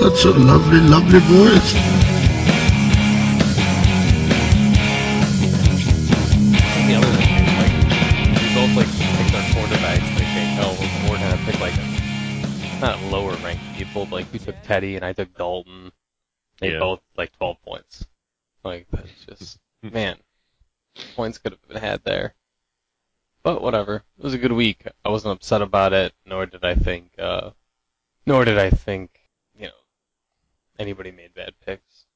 That's a lovely, lovely voice. the other thing, like, we both like picked our quarterbacks thinking, we're, we're gonna pick like not lower ranked people, but like we took Teddy and I took Dalton. They Yeah. both like 12 points. Like that's just man, points could have been had there. But whatever, it was a good week. I wasn't upset about it, nor did I think, uh, nor did I think, you know, anybody made bad picks.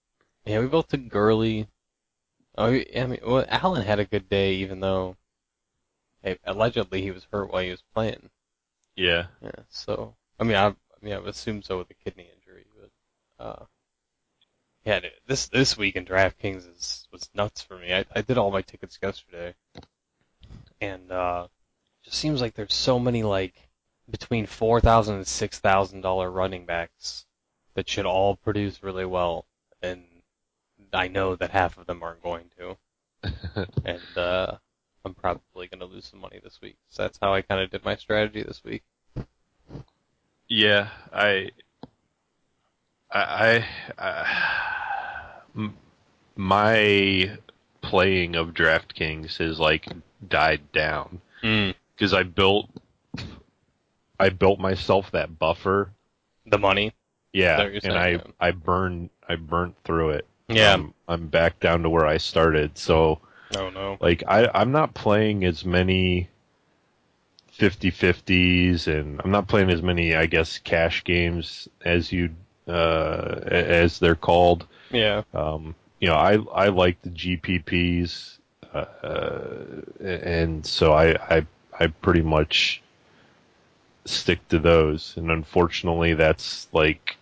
Yeah, we both took Gurley. Oh, I mean, well, Allen had a good day, even though hey, allegedly he was hurt while he was playing. Yeah. Yeah, so I mean, I, I mean, I would assume so with a kidney injury, but uh, yeah, dude, this this week in DraftKings is was nuts for me. I, I did all my tickets yesterday, and uh, it just seems like there's so many like between four thousand and six thousand dollar running backs that should all produce really well, and I know that half of them aren't going to, and uh, I'm probably going to lose some money this week. So that's how I kind of did my strategy this week. Yeah, I, I, my playing of DraftKings has like died down Mm. because I built, I built myself that buffer. The money. Yeah, Is that what you're and I? I burned, I burnt through it. Yeah. Um, I'm back down to where I started. So Oh no. like I, I'm not playing as many 50-50s and I'm not playing as many, I guess, cash games as you, uh, as they're called. Yeah. Um, you know, I, I like the GPPs, uh, and so I, I, I pretty much stick to those. And unfortunately, that's like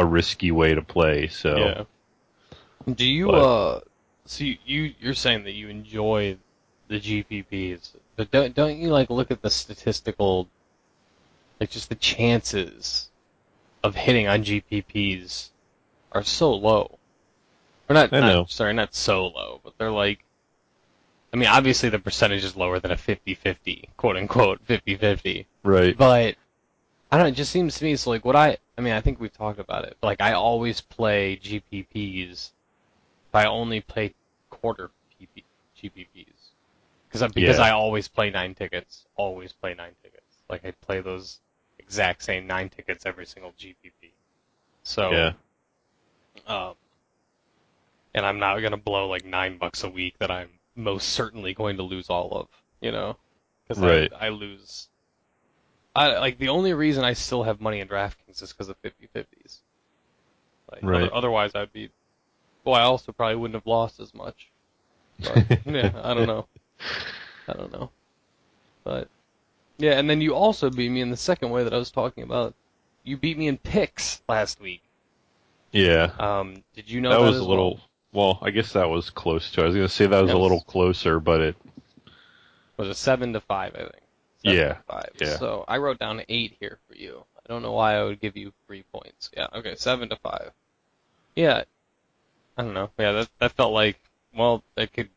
a risky way to play. So Yeah. Do you But- uh? So you, you you're saying that you enjoy the GPPs, but don't don't you like look at the statistical, like just the chances of hitting on GPPs are so low. Or not, I not- sorry, not so low, but they're like. I mean, obviously the percentage is lower than a 50-50, quote unquote 50-50. right. But I don't know. It just seems to me it's like what I. I mean, I think we've talked about it. Like I always play GPPs. But I only play quarter PP, GPPs because because Yeah. I always play nine tickets. Always play nine tickets. Like I play those exact same nine tickets every single GPP. So Yeah. um, and I'm not gonna blow like nine bucks a week that I'm most certainly going to lose all of, you know, because Right. I, I lose. I like the only reason I still have money in DraftKings is because of 50-50s. Like, Right. other- otherwise, I'd be. Well, I also probably wouldn't have lost as much. But, yeah, I don't know. I don't know. But yeah, and then you also beat me in the second way that I was talking about. You beat me in picks last week. Yeah. Um, did you know that that, was as a little. Well? I guess that was close to. I was going to say that was a little closer, but it. Was it seven to five? I think. Seven Yeah, five. yeah. So I wrote down eight here for you. I don't know why I would give you three points. Yeah. Okay. Seven to five. Yeah. I don't know. Yeah. That that felt like well, it could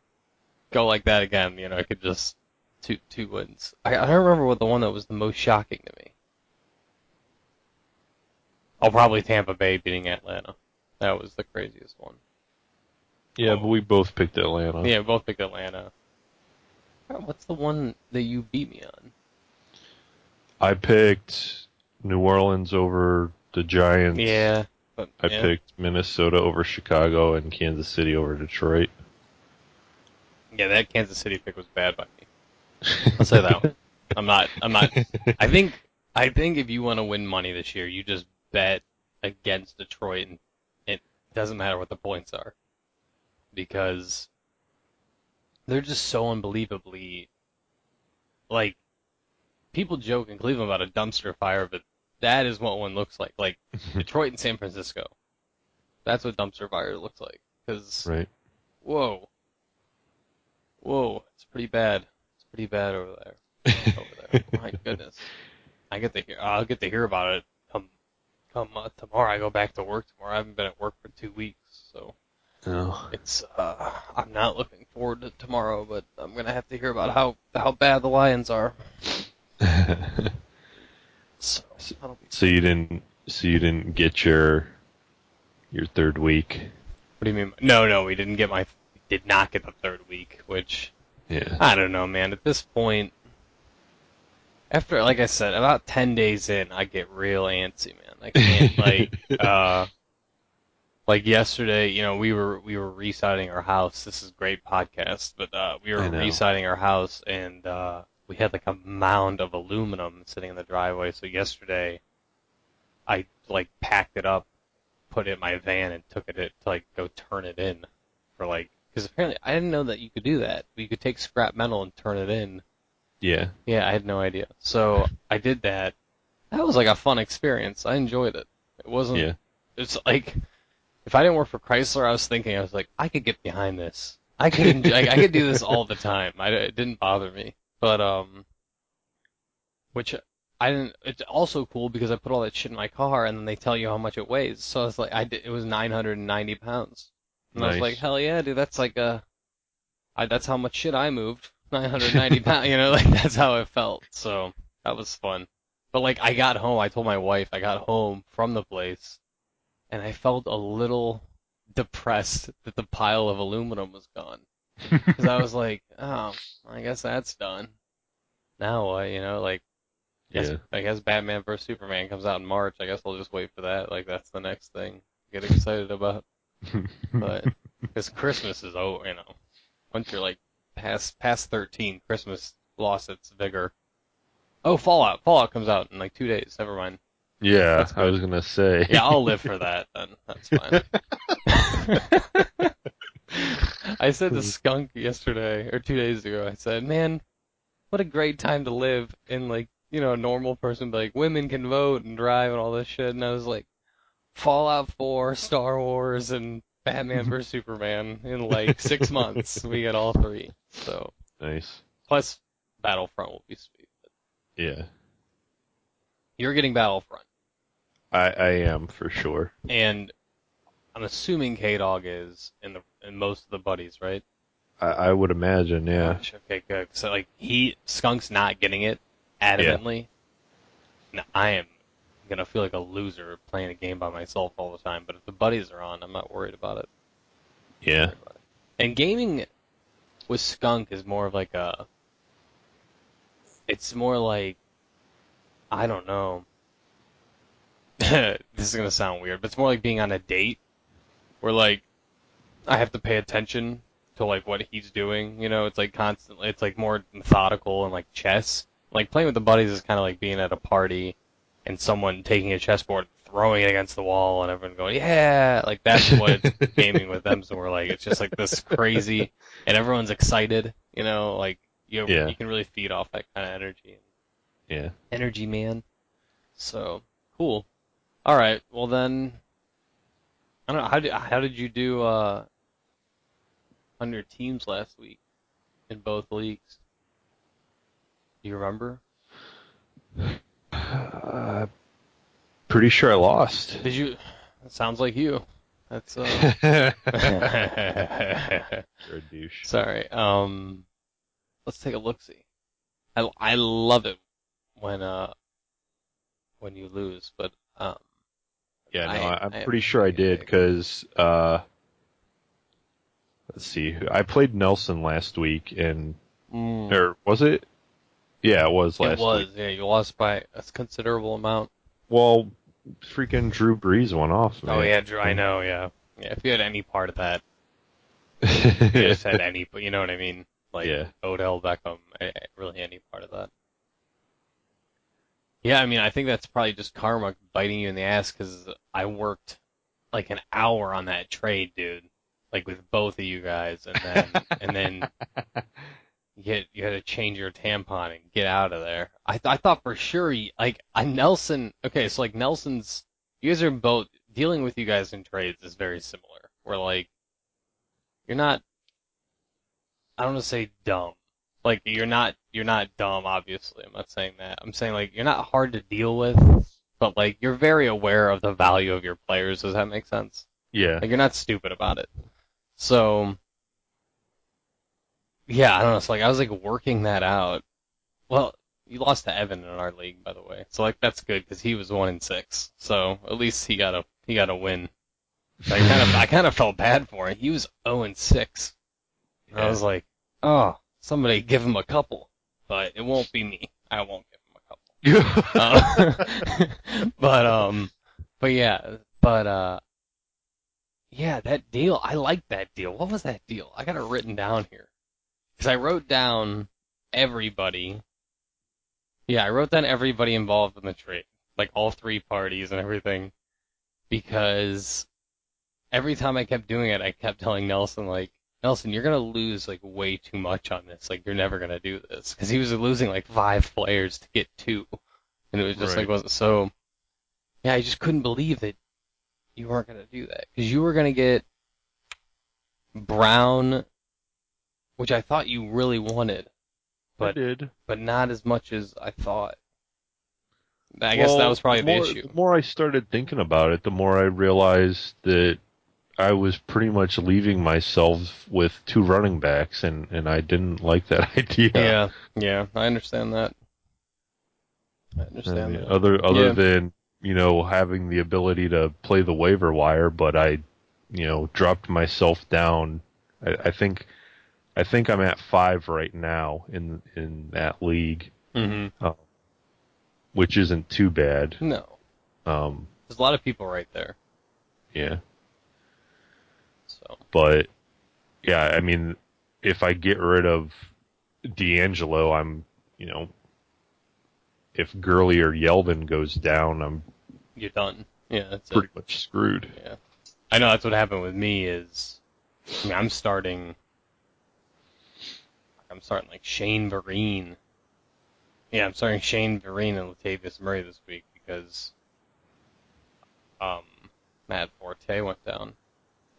go like that again. You know, it could just two two wins. I I don't remember what the one that was the most shocking to me. Oh, probably Tampa Bay beating Atlanta. That was the craziest one. Yeah, but we both picked Atlanta. Yeah, we both picked Atlanta. What's the one that you beat me on? I picked New Orleans over the Giants. Yeah, but I yeah. picked Minnesota over Chicago and Kansas City over Detroit. Yeah, that Kansas City pick was bad by me. I'll say that one. I'm not. I'm not. I think. I think if you want to win money this year, you just bet against Detroit, and it doesn't matter what the points are, because they're just so unbelievably like people joke in Cleveland about a dumpster fire, but that is what one looks like. Like Detroit and San Francisco. That's what dumpster fire looks like. Because Right. whoa, whoa, it's pretty bad. It's pretty bad over there. Over there. My goodness. I get to hear. I'll get to hear about it come come uh, tomorrow. I go back to work tomorrow. I haven't been at work for two weeks, so Oh. it's. uh I'm not looking forward to tomorrow, but I'm gonna have to hear about how how bad the Lions are. So be. so you didn't So you didn't get your your third week. What do you mean? No, no, we didn't get my did not get the third week, which Yeah. I don't know, man. At this point, after like I said, about ten days in, I get real antsy, man. I can't like uh like yesterday, you know, we were we were residing our house. This is great podcast, but uh we were residing our house and uh we had like a mound of aluminum sitting in the driveway. So yesterday I like packed it up, put it in my van and took it to like go turn it in for like because apparently I didn't know that you could do that. You could take scrap metal and turn it in. Yeah. Yeah, I had no idea. So I did that. That was like a fun experience. I enjoyed it. It wasn't. Yeah. It's like if I didn't work for Chrysler, I was thinking I was like I could get behind this. I could enjoy, I, I could do this all the time. I, it didn't bother me. But um, which I didn't. It's also cool because I put all that shit in my car and then they tell you how much it weighs. So I was like, I did, it was 990 pounds. And I was Nice. like, hell yeah, dude, that's like a, I, that's how much shit I moved. 990 pounds, you know, like that's how it felt. So that was fun. But like I got home, I told my wife I got home from the place, and I felt a little depressed that the pile of aluminum was gone. Because I was like, oh, I guess that's done. Now what, you know, like, guess, Yeah. I guess Batman vs Superman comes out in March. I guess I'll just wait for that. Like that's the next thing to get excited about. But because Christmas is over, you know, once you're like past past 13, Christmas lost its vigor. Oh, Fallout! Fallout comes out in like two days. Never mind. Yeah, I was gonna say. Yeah, I'll live for that then. That's fine. I said to Skunk yesterday or two days ago. I said, "Man, what a great time to live in like you know a normal person. But, like women can vote and drive and all this shit." And I was like, Fallout 4, Star Wars, and Batman vs Superman in like six months. We get all three. So Nice. plus Battlefront will be sweet. Yeah. You're getting Battlefront. I I am for sure. and I'm assuming K Dog is in the in most of the buddies, right? I, I would imagine. Yeah. Gosh, okay, good. So like he Skunk's not getting it adamantly. Yeah. No, I am gonna feel like a loser playing a game by myself all the time. But if the buddies are on, I'm not worried about it. Yeah. And gaming with Skunk is more of like a. It's more like, I don't know. this is gonna sound weird, but it's more like being on a date, where like, I have to pay attention to like what he's doing. You know, it's like constantly. It's like more methodical and like chess. Like playing with the buddies is kind of like being at a party, and someone taking a chessboard, throwing it against the wall, and everyone going, "Yeah!" Like that's what gaming with them. So we're like, it's just like this crazy, and everyone's excited. You know, like you Yeah. you can really feed off that kind of energy. Yeah. Energy man. So cool. All right. Well then, I don't know how did how did you do uh, on your teams last week in both leagues? Do you remember? Uh, pretty sure I lost. Did you? That sounds like you. That's uh. You're a douche. Sorry. Um, let's take a look. See, I I love it when uh when you lose, but um. Yeah, no, I- I- pretty sure I did because uh, let's see, I played Nelson last week, and Mm, or was it? Yeah, it was last it was. week. Yeah, you lost by a considerable amount. Well, freaking Drew Brees went off. Man. Oh yeah, Drew. I know. Yeah. Yeah. If you had any part of that, you just had any, you know what I mean. Like Yeah. Odell Beckham, eh, eh, really any part of that. Yeah, I mean, I think that's probably just karma biting you in the ass because I worked like an hour on that trade, dude. Like with both of you guys, and then and then you had, you had to change your tampon and get out of there. I th- I thought for sure, you, like I Nelson. Okay, so like Nelson's, you guys are both dealing with you guys in trades is very similar. Where like you're not, I don't want to say dumb. Like you're not you're not dumb. Obviously, I'm not saying that. I'm saying like you're not hard to deal with, but like you're very aware of the value of your players. Does that make sense? yeah, Like you're not stupid about it. So yeah, I don't know. It's like I was like working that out. Well, you lost to Evan in our league, by the way. So like that's good because he was one in six. So at least he got a he got a win. I kind of I kind of felt bad for him. He was zero and six. And I was like, oh, somebody give him a couple, but it won't be me. I won't give him a couple. Uh, but um, but yeah, but uh, yeah, that deal. I like that deal. What was that deal? I got it written down here because I wrote down everybody. Yeah, I wrote down everybody involved in the trade, like all three parties and everything, because every time I kept doing it, I kept telling Nelson like, Nelson, you're gonna lose like way too much on this. Like you're never gonna do this because he was losing like five players to get two, and it was just Right. like wasn't so. Yeah, I just couldn't believe that you weren't gonna do that because you were gonna get Brown, which I thought you really wanted, but but not as much as I thought. I guess that was probably the, more, issue. The more I started thinking about it, the more I realized that I was pretty much leaving myself with two running backs, and, and I didn't like that idea. Yeah, yeah, I understand that. I I understand mean, that. other other Yeah. than you know having the ability to play the waiver wire, but I, you know, dropped myself down. I, I think, I think I'm at five right now in in that league, hmm which isn't too bad. No, Um, there's a lot of people right there. yeah. So But yeah, I mean, if I get rid of D'Angelo, I'm, you know, if Gurley or Yeldon goes down, I'm you're done. Yeah, that's pretty it. much screwed. Yeah, I know that's what happened with me. Is I mean, I'm starting. I'm starting like Shane Vereen. Yeah, I'm starting Shane Vereen and Latavius Murray this week because um, Matt Forte went down.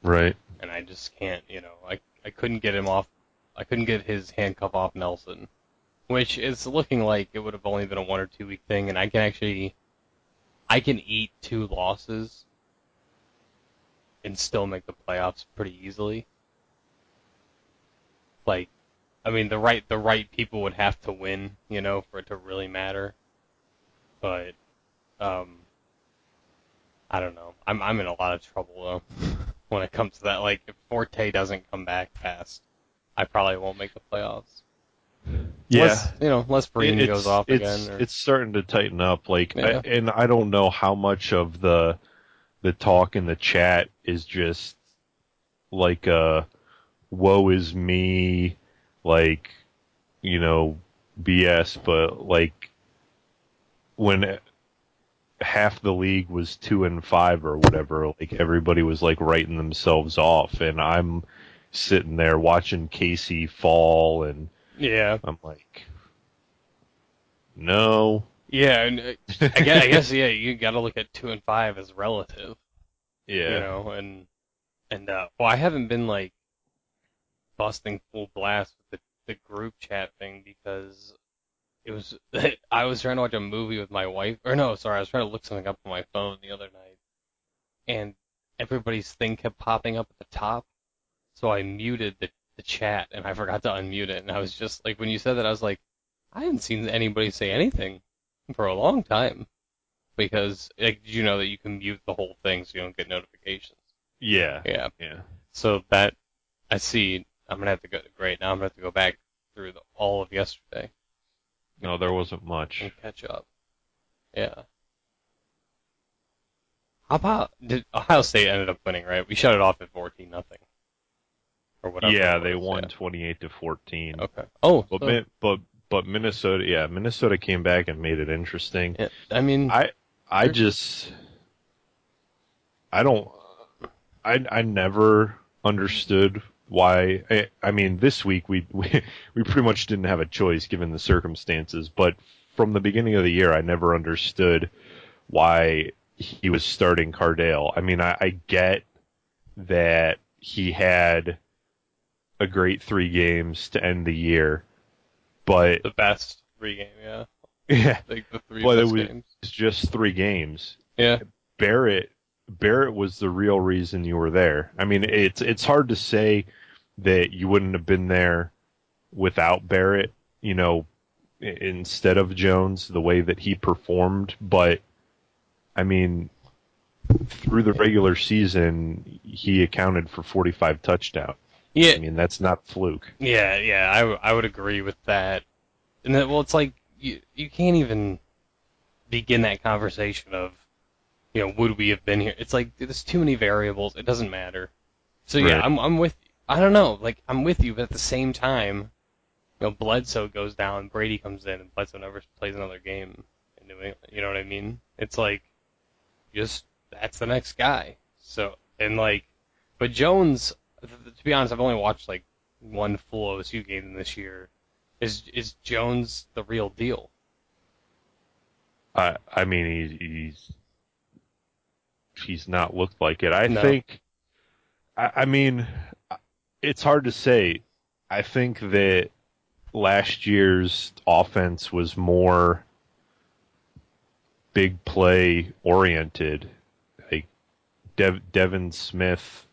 Right. and I just can't, you know, I I couldn't get him off. I couldn't get his handcuff off Nelson, which is looking like it would have only been a one or two week thing, and I can actually, I can eat two losses and still make the playoffs pretty easily. Like, I mean, the right the right people would have to win, you know, for it to really matter. But, um, I don't know. I'm I'm in a lot of trouble though when it comes to that. Like, if Forte doesn't come back fast, I probably won't make the playoffs. Unless, you know, unless Vereen It- goes off it's, again. Or, It's starting to tighten up. Like, Yeah. I, and I don't know how much of the the talk in the chat is just like uh woe is me, like you know BS, but like when half the league was two and five or whatever, like everybody was like writing themselves off, and I'm sitting there watching Casey fall, and yeah, I'm like, no, yeah. And uh, I guess, I guess yeah, you got to look at two and five as relative. yeah, you know, and and uh, well, I haven't been like busting full blast with the the group chat thing because it was I was trying to watch a movie with my wife, or no, sorry, I was trying to look something up on my phone the other night, and everybody's thing kept popping up at the top, so I muted the the chat and I forgot to unmute it, and I was just like, when you said that, I was like, I haven't seen anybody say anything for a long time. Because like, did you know that you can mute the whole thing so you don't get notifications? yeah, Yeah. yeah. So that I see. I'm gonna have to go. Great. Now I'm gonna have to go back through the, all of yesterday No, there wasn't much. and catch up. Yeah. How about did Ohio State ended up winning? Right. We shut it off at 14 nothing. Or whatever. Yeah, they won yeah. twenty-eight to fourteen. Okay. Oh. But so- but but Minnesota, yeah, Minnesota came back and made it interesting. yeah, I mean. I I just I don't I I never understood why I, I mean this week we, we we pretty much didn't have a choice given the circumstances, but from the beginning of the year I never understood why he was starting Cardale. I mean I, I get that he had a great three games to end the year, but the best three game. Yeah. yeah, Like the three Well, it was- games. it's just three games. Yeah. Barrett Barrett was the real reason you were there. I mean, it's it's hard to say that you wouldn't have been there without Barrett. You know, instead of Jones the way that he performed, but I mean, through the regular season, he accounted for 45 touchdowns. Yeah, I mean, that's not fluke. yeah, yeah. I, w- I would agree with that. And then, well, it's like you you can't even begin that conversation of, you know, would we have been here? It's like there's too many variables. It doesn't matter. So yeah, Right. I'm I'm with. I don't know. Like I'm with you, but at the same time, you know, Bledsoe goes down, Brady comes in, and Bledsoe never plays another game in New England. You know what I mean? It's like just that's the next guy. So and like, but Jones, to be honest, I've only watched like one full OSU game this year. Is is Jones the real deal? I I mean, he, he's he's not looked like it. I No. think. I, I mean, it's hard to say. I think that last year's offense was more big play oriented. Like Dev, Devin Smith,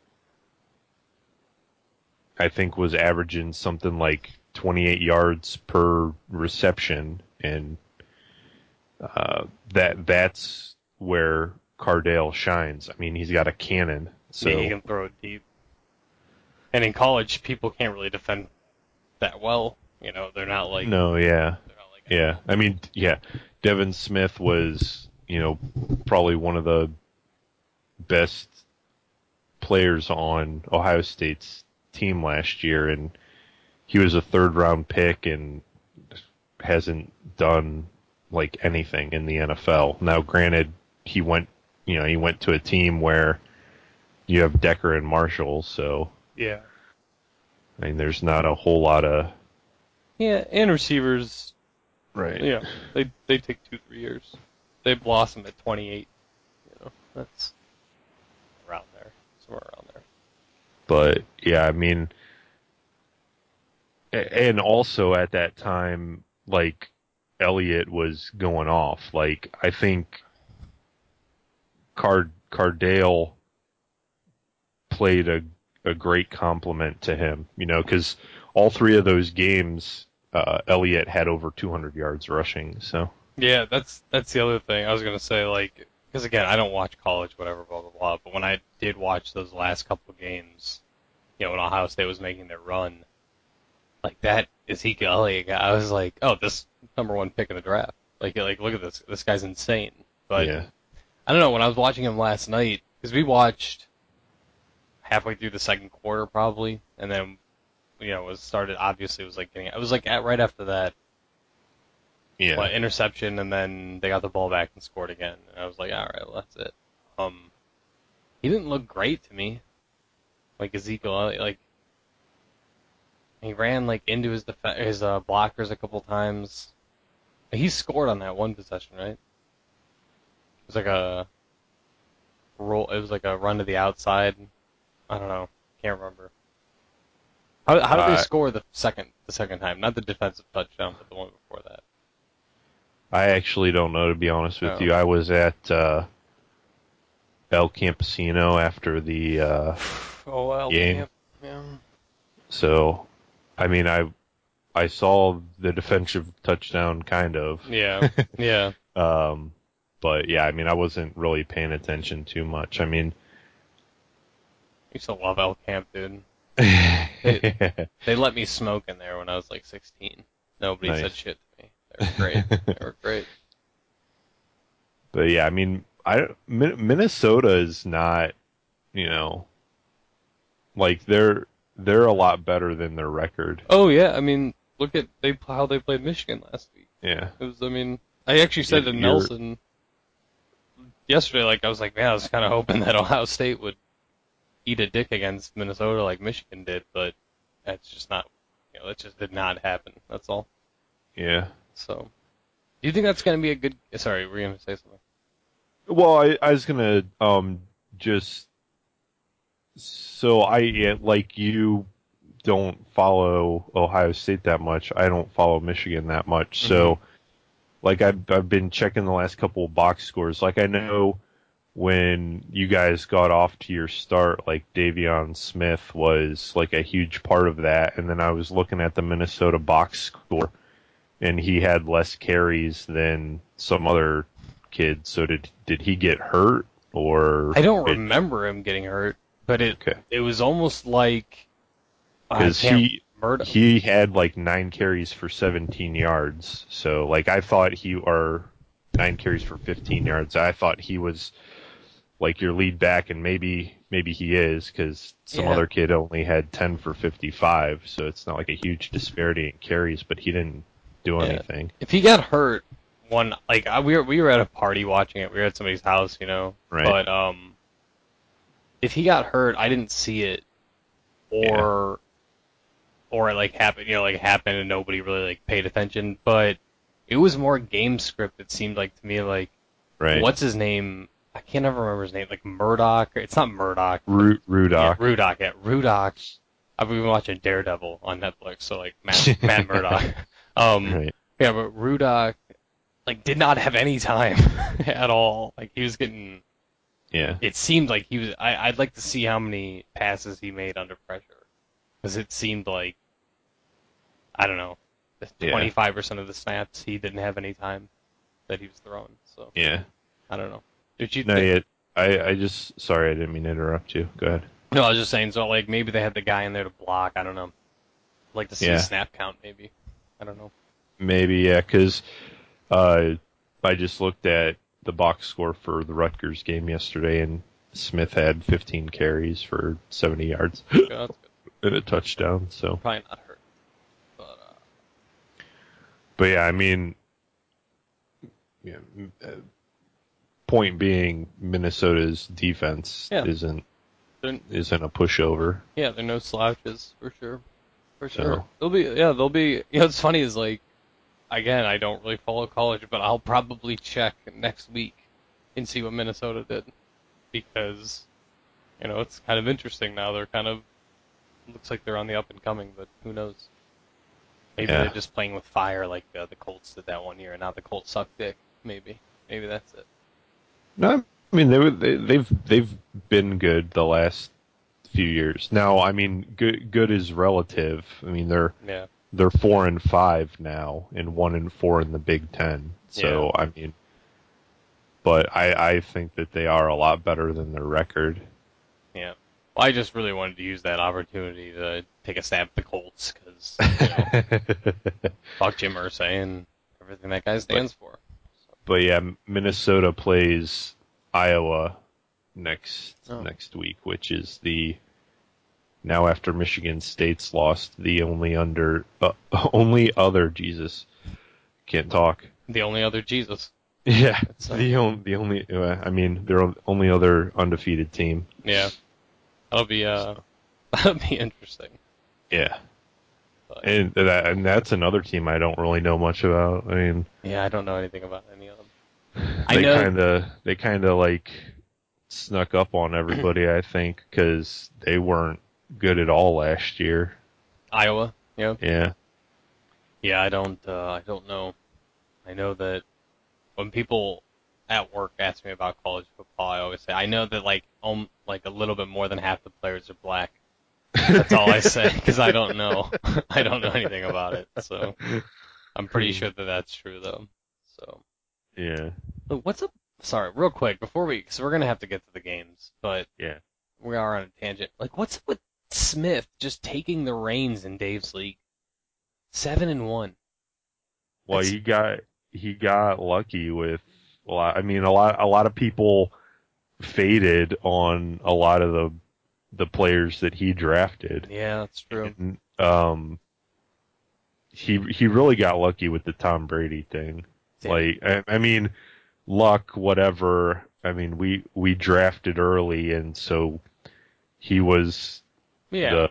I think was averaging something like 28 yards per reception, and uh, that that's where Cardale shines. I mean, he's got a cannon, so Yeah, he can throw it deep. And in college, people can't really defend that well. You know, they're not like no, yeah. like Yeah, I mean, yeah, Devin Smith was, you know, probably one of the best players on Ohio State's team last year, and he was a third round pick and hasn't done like anything in the NFL. Now, granted, he went, you know, he went to a team where you have Decker and Marshall, so yeah, I mean, there's not a whole lot of yeah. And receivers, right. yeah, they they take two three years. They blossom at 28. You know, that's around there, somewhere around there. but yeah, I mean, and also at that time, like Elliott was going off. Like I think Card Cardale played a a great complement to him. You know, because all three of those games, uh, Elliott had over 200 yards rushing. So Yeah, that's that's the other thing. I was gonna say like because again, I don't watch college, whatever, blah blah blah. But when I did watch those last couple games, you know, when Ohio State was making their run, like that Ezekiel Elliott guy, I was like, oh, this number one pick in the draft. Like like look at this, this guy's insane. But yeah, I don't know. When I was watching him last night, because we watched halfway through the second quarter probably, and then you know it was started. Obviously, it was like getting. It was like at, right after that yeah, what, interception, and then they got the ball back and scored again. And I was like, all right, well, that's it. Um, he didn't look great to me, like Ezekiel. Like he ran like into his def- his uh, blockers a couple times. He scored on that one possession, right? It was like a roll. It was like a run to the outside. I don't know. Can't remember. How, how did Uh, they score the second the second time? Not the defensive touchdown, but the one before that. I actually don't know to be honest with Oh. you. I was at uh, El Campesino after the uh, Oh well, Game. yeah. so I mean I I saw the defensive touchdown kind of. Yeah, yeah. Um but yeah, I mean I wasn't really paying attention too much. I mean I used to love El Camp, dude. They let me smoke in there when I was like 16. Nobody Nice. said shit to me. They were great. they were great. but yeah, I mean I Minnesota is not, you know, like they're they're a lot better than their record. Oh yeah, I mean, look at they how they played Michigan last week. Yeah. It was, I mean, I actually said If to Nelson yesterday, like I was like, man, I was kind of hoping that Ohio State would eat a dick against Minnesota like Michigan did, but that's just not, you know, that just did not happen. That's all. Yeah. So, do you think that's going to be a good? Sorry, were you going to say something? Well, I, I was gonna um just so I like you don't follow Ohio State that much. I don't follow Michigan that much. So like I've I've been checking the last couple of box scores. Like I know when you guys got off to your start, like De'Veon Smith was like a huge part of that. And then I was looking at the Minnesota box score and he had less carries than some other kids. So did did he get hurt or? I don't remember him getting hurt, but it Okay. it was almost like Because he Murdo. he had like nine carries for 17 yards. So like I thought he or nine carries for 15 yards. I thought he was like your lead back, and maybe maybe he is because some Yeah. other kid only had 10 for 55. So it's not like a huge disparity in carries, but he didn't do Yeah. anything. if he got hurt, one like I, we were we were at a party watching it. We were at somebody's house, you know. Right. But um, if he got hurt, I didn't see it, or or it like happened, you know, like happened and nobody really like paid attention. But it was more game script. It seemed like to me like Right. what's his name? I can't ever remember his name. Like Murdoch. It's not Murdoch. Ru- Rudock? Yeah, Rudock. Yeah, Rudock. I've been watching Daredevil on Netflix, so like Matt, Matt Murdock. Um, Right. yeah, but Rudock like did not have any time at all. Like he was getting. Yeah. It seemed like he was. I, I'd like to see how many passes he made under pressure, because it seemed like. I don't know. Twenty five percent of the snaps he didn't have any time that he was throwing. So Yeah. I don't know. Did you? No, think, yet. I, I just sorry I didn't mean to interrupt you. Go ahead. No, I was just saying. So like maybe they had the guy in there to block. I don't know. I'd like to see Yeah. snap count maybe. I don't know. Maybe yeah, because uh, I just looked at the box score for the Rutgers game yesterday, and Smith had 15 carries for 70 yards Yeah, that's good. and a touchdown. So, Probably not hurt. But yeah, I mean, yeah. m- uh, Point being, Minnesota's defense Yeah. isn't they're, isn't a pushover. yeah, they're no slouches for sure. For So- sure. They'll be yeah, they'll be. You know, what's funny is like, again, I don't really follow college, but I'll probably check next week and see what Minnesota did because, you know, it's kind of interesting now. They're kind of looks like they're on the up and coming, but who knows? Maybe Yeah. they're just playing with fire like uh, the Colts did that one year, and now the Colts suck dick. Maybe, maybe that's it. No, I mean they, were- they they've they've been good the last few years. Now, I mean, good good is relative. I mean they're Yeah. they're four and five now, and one and four in the Big Ten. So I mean, but I I think that they are a lot better than their record. Yeah. Well, I just really wanted to use that opportunity to take a stab at the Colts because you know, fuck Jim Irsay and everything that guy stands for. but yeah, Minnesota plays Iowa next Oh. next week, which is the now after Michigan State's lost the only under uh, only other Jesus can't talk. The only other Jesus. Yeah, It's, uh, the only the only uh, I mean they're the only other undefeated team. Yeah. That'll be uh, that'll be interesting. Yeah, But, and that and that's another team I don't really know much about. I mean, yeah, I don't know anything about any of them. I they know. kind of they kind of like snuck up on everybody. I think because they weren't good at all last year. Iowa. Yeah. Yeah, Yeah, I don't. Uh, I don't know. I know that when people at work ask me about college football, I always say I know that like um like a little bit more than half the players are black. That's all I say because I don't know. I don't know anything about it. So I'm pretty hmm. sure that that's true though. So yeah, Look, what's up? Sorry, real quick before we, because we're gonna have to get to the games, but yeah. we are on a tangent. Like, what's up with Smith just taking the reins in Dave's league? Seven and one. Well, That's- he got he got lucky with a lot. I mean, a lot a lot of people faded on a lot of the the players that he drafted. Yeah, that's true. And, um, he he really got lucky with the Tom Brady thing. Like, I, I mean, luck, whatever. I mean, we we drafted early, and so he was Yeah. the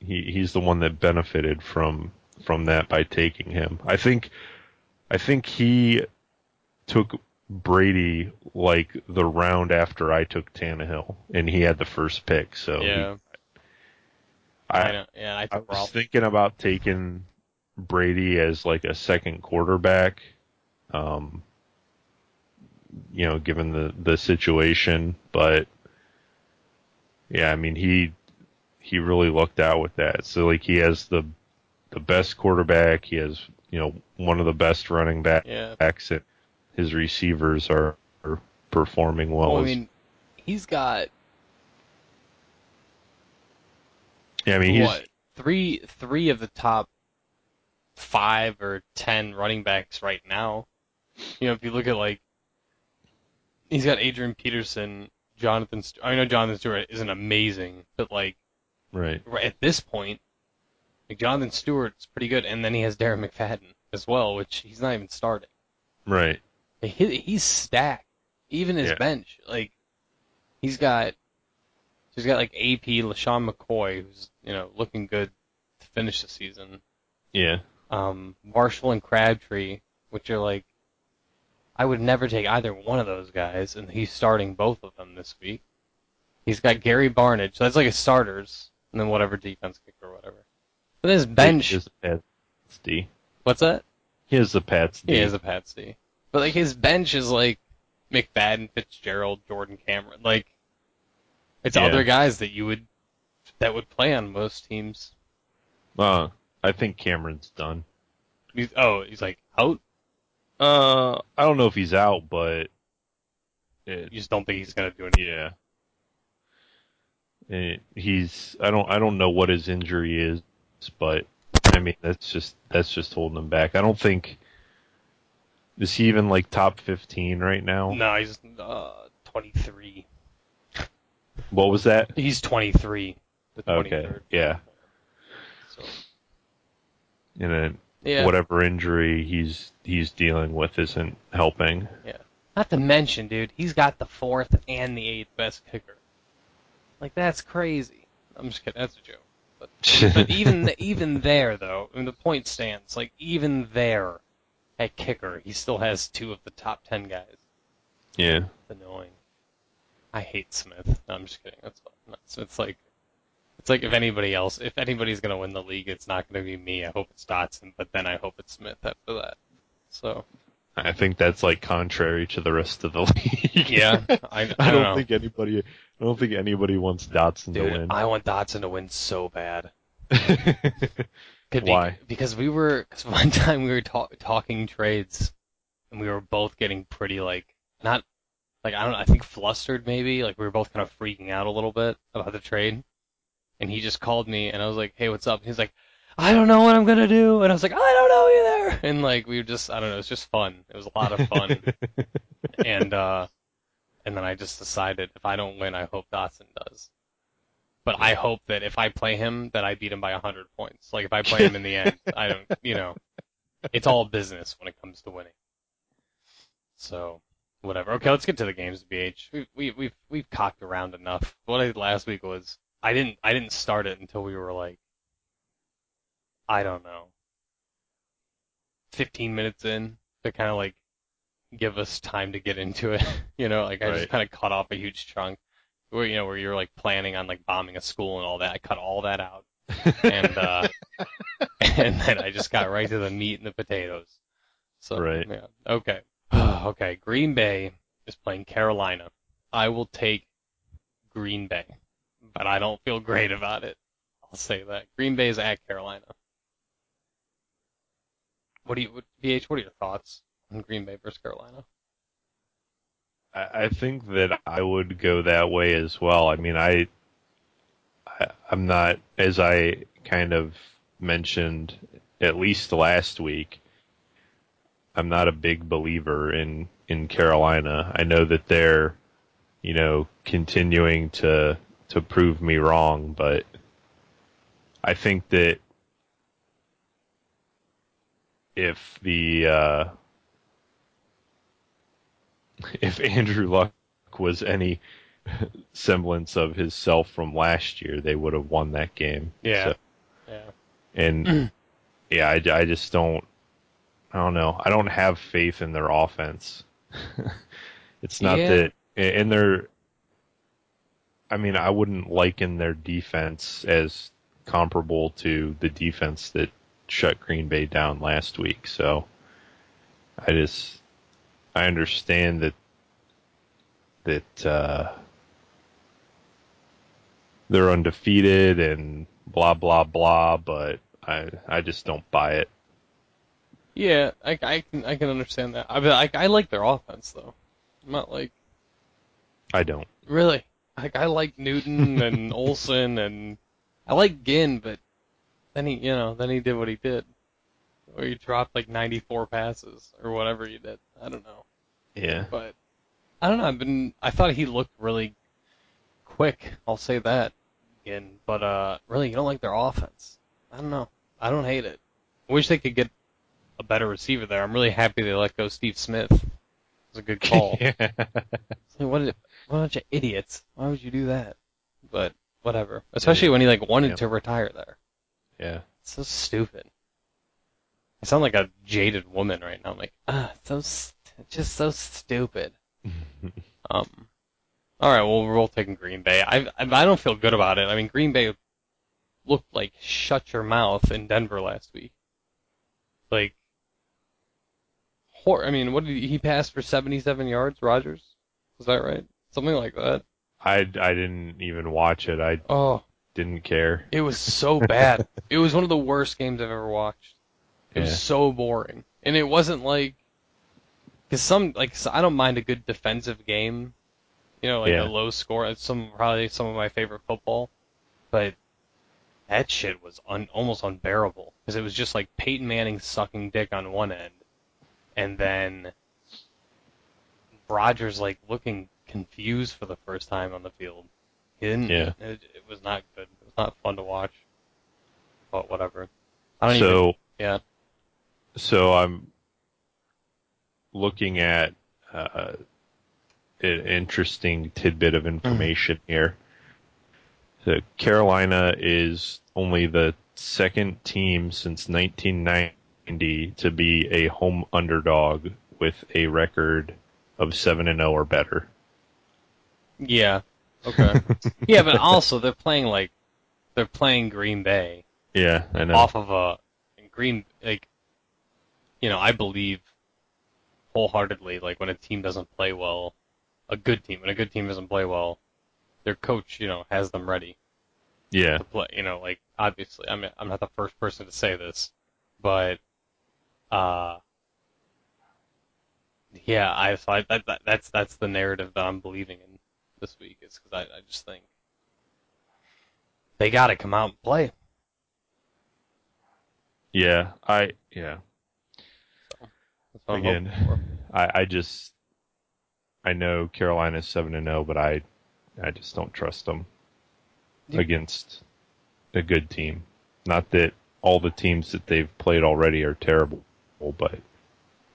he he's the one that benefited from from that by taking him. I think I think he took Brady like the round after I took Tannehill, and he had the first pick. So he- yeah. I, I. Yeah, I I was thinking about taking Brady as like a second quarterback. Um, you know, given the the situation, but yeah, I mean he he really lucked out with that. So like he has the the best quarterback, he has you know one of the best running back- Yeah. His receivers are, are performing well. Well, I mean, he's got yeah, I mean he's what three three of the top five or ten running backs right now. You know, if you look at like, he's got Adrian Peterson, Jonathan. St- I know Jonathan Stewart isn't amazing, but like right. right at this point, like Jonathan Stewart's pretty good, and then he has Darren McFadden as well, which he's not even starting. Right. He, he's stacked. Even his Yeah. bench, like he's got, he's got like AP, LeSean McCoy, who's you know looking good to finish the season. Yeah. Um, Marshall and Crabtree, which are like, I would never take either one of those guys, and he's starting both of them this week. He's got Gary Barnidge, so that's like his starters, and then whatever defense kicker or whatever. But his bench, He has the Pats D. what's that? He has the Pats D. He has a Pat D. But like his bench is like McFadden, Fitzgerald, Jordan Cameron. Like it's Yeah. other guys that you would that would play on most teams. Uh, I think Cameron's done. He's, oh, he's like out. Uh, I don't know if he's out, but it, You just don't think he's gonna do anything. yeah. Eh, he's I don't I don't know what his injury is, but I mean that's just that's just holding him back. I don't think is he even like top fifteen right now? No, he's uh, 23. What was that? He's 23. Okay, yeah, So, and then yeah. whatever injury he's he's dealing with isn't helping. Yeah. Not to mention, dude, he's got the fourth and the eighth best kicker. Like that's crazy. I'm just kidding. That's a joke. But but even even there though, I mean, the point stands. Like even there, at kicker, he still has two of the top ten guys. yeah, It's annoying. I hate Smith. No, I'm just kidding. That's fine. It's, like it's like if anybody else, if anybody's gonna win the league, it's not gonna be me. I hope it's Dotson, but then I hope it's Smith after that. So I think that's like contrary to the rest of the league. yeah, I, I, I don't, don't know. think anybody. I don't think anybody wants Dotson to Dude, win. I want Dotson to win so bad. Why? because we were, cause one time we were ta- talking trades, and we were both getting pretty like not like I don't know, I think flustered maybe. Like we were both kind of freaking out a little bit about the trade, and he just called me, and I was like, "Hey, what's up?" He's like, "I don't know what I'm gonna do," and I was like, "I don't know either." And like we were just, I don't know, it was just fun. It was a lot of fun, and uh, and then I just decided if I don't win, I hope Dotson does. But I hope that if I play him, that I beat him by 100 points. Like if I play him in the end, I don't, you know, it's all business when it comes to winning. So, whatever. Okay, let's get to the games, BH. We we we've we've cocked around enough. What I did last week was I didn't I didn't start it until we were like I don't know 15 minutes in to kind of like give us time to get into it. you know, like I just kind of cut off a huge chunk where you know where you're like planning on like bombing a school and all that. I cut all that out and uh and then I just got right to the meat and the potatoes. So Right. yeah. Okay. okay. Green Bay is playing Carolina. I will take Green Bay, but I don't feel great about it. I'll say that. Green Bay is at Carolina. What do you, what, VH? What are your thoughts on Green Bay versus Carolina? I think that I would go that way as well. I mean, I, I I'm not as I kind of mentioned at least last week. I'm not a big believer in in Carolina. I know that they're, you know, continuing to to prove me wrong, but I think that if the uh if Andrew Luck was any semblance of his self from last year, they would have won that game. Yeah. So- Yeah. and yeah, I, I just don't. I don't know. I don't have faith in their offense. it's not Yeah. that, and their. I mean, I wouldn't liken their defense as comparable to the defense that shut Green Bay down last week. So, I just, I understand that that uh, they're undefeated and blah blah blah, but I I just don't buy it. Yeah, I, I can I can understand that. I I, I like their offense though. I'm not like I don't. really like I like Newton and Olsen and I like Ginn, but then he you know then he did what he did, where he dropped like 94 passes or whatever he did. I don't know, Yeah. but I don't know. I've been I thought he looked really quick. I'll say that again, but uh, really you don't like their offense. I don't know. I don't hate it. I wish they could get a better receiver there. I'm really happy they let go Steve Smith. It was a good call. yeah. Like, what, a, what a bunch of idiots. Why would you do that? But whatever. Especially when he like wanted Yeah. to retire there. Yeah. It's so stupid. I sound like a jaded woman right now. I'm like, ah, so st- just so stupid. Um. All right, well we're all taking Green Bay. I, I I don't feel good about it. I mean, Green Bay looked like shut your mouth in Denver last week. Like, hor- I mean, what did he, he passed for 77 yards? Rodgers, was that right? Something like that. I, I didn't even watch it. I Oh, didn't care. it was so bad. it was one of the worst games I've ever watched. It Yeah. was so boring, and it wasn't like because some like so I don't mind a good defensive game, you know, like Yeah. a low score. It's some probably some of my favorite football, but that shit was un, almost unbearable because it was just like Peyton Manning sucking dick on one end, and then Rodgers like looking confused for the first time on the field. He didn't. Yeah. It, it was not good. It was not fun to watch. But whatever. I don't So even. Yeah. so I'm looking at uh, an interesting tidbit of information here. So Carolina is only the second team since 1990 to be a home underdog with a record of 7 and 0 or better. Yeah. Okay. yeah, but also they're playing like they're playing Green Bay Yeah, I know. off of a Green like you know I believe wholeheartedly like when a team doesn't play well, a good team when a good team doesn't play well, their coach you know has them ready Yeah, to play. You know like obviously I'm I'm not the first person to say this, but uh yeah I so I that, that that's that's the narrative that I'm believing in this week is because I I just think they got to come out and play. yeah, I yeah. What Again. I, I just I know Carolina's seven and zero, but I I just don't trust them Yeah. against a good team. Not that all the teams that they've played already are terrible, but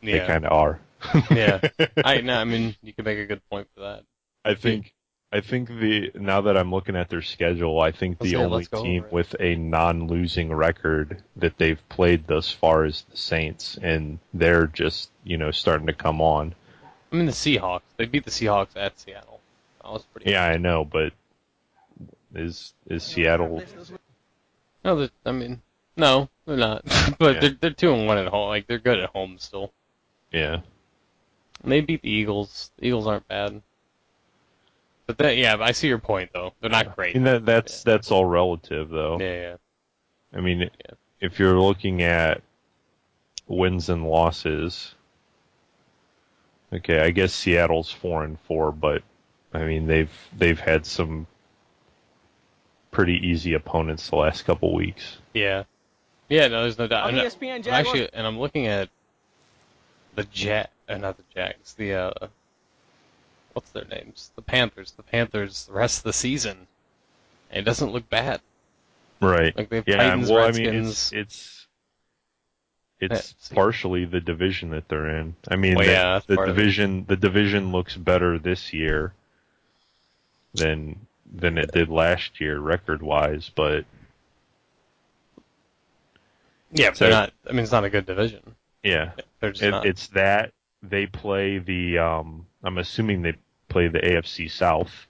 they kind of are. yeah. I no, I mean you can make a good point for that. I think I think the now that I'm looking at their schedule, I think Let's the say, only team with a non-losing record that they've played thus far is the Saints, and they're just you know starting to come on. I mean the Seahawks. They beat the Seahawks at Seattle. That was pretty. Yeah, I know, but is is Seattle? No, they- I mean no, they're not. but Yeah. they're they're two and one at home. Like they're good at home still. Yeah, And they beat the Eagles. The Eagles aren't bad. But that yeah, I see your point though. They're not great. and that that's that's all relative though. Yeah, yeah. I mean, if you're looking at wins and losses, okay, I guess Seattle's four and four, but I mean they've they've had some pretty easy opponents the last couple weeks. Yeah. Yeah, no, there's no doubt. On And, uh, ESPN, I'm actually, and I'm looking at the Jet, uh, not the Jags, the uh, what's their names? The Panthers. The Panthers. The rest of the season, and it doesn't look bad. Right. Like they have Yeah, Titans, well, I mean, it's it's it's partially the division that they're in. I mean, Well, the, yeah, the part of it. division the division looks better this year than than it did last year, record wise. But yeah, but so- they're not. I mean, it's not a good division. yeah, it, it's that they play the. Um, I'm assuming they play the AFC South.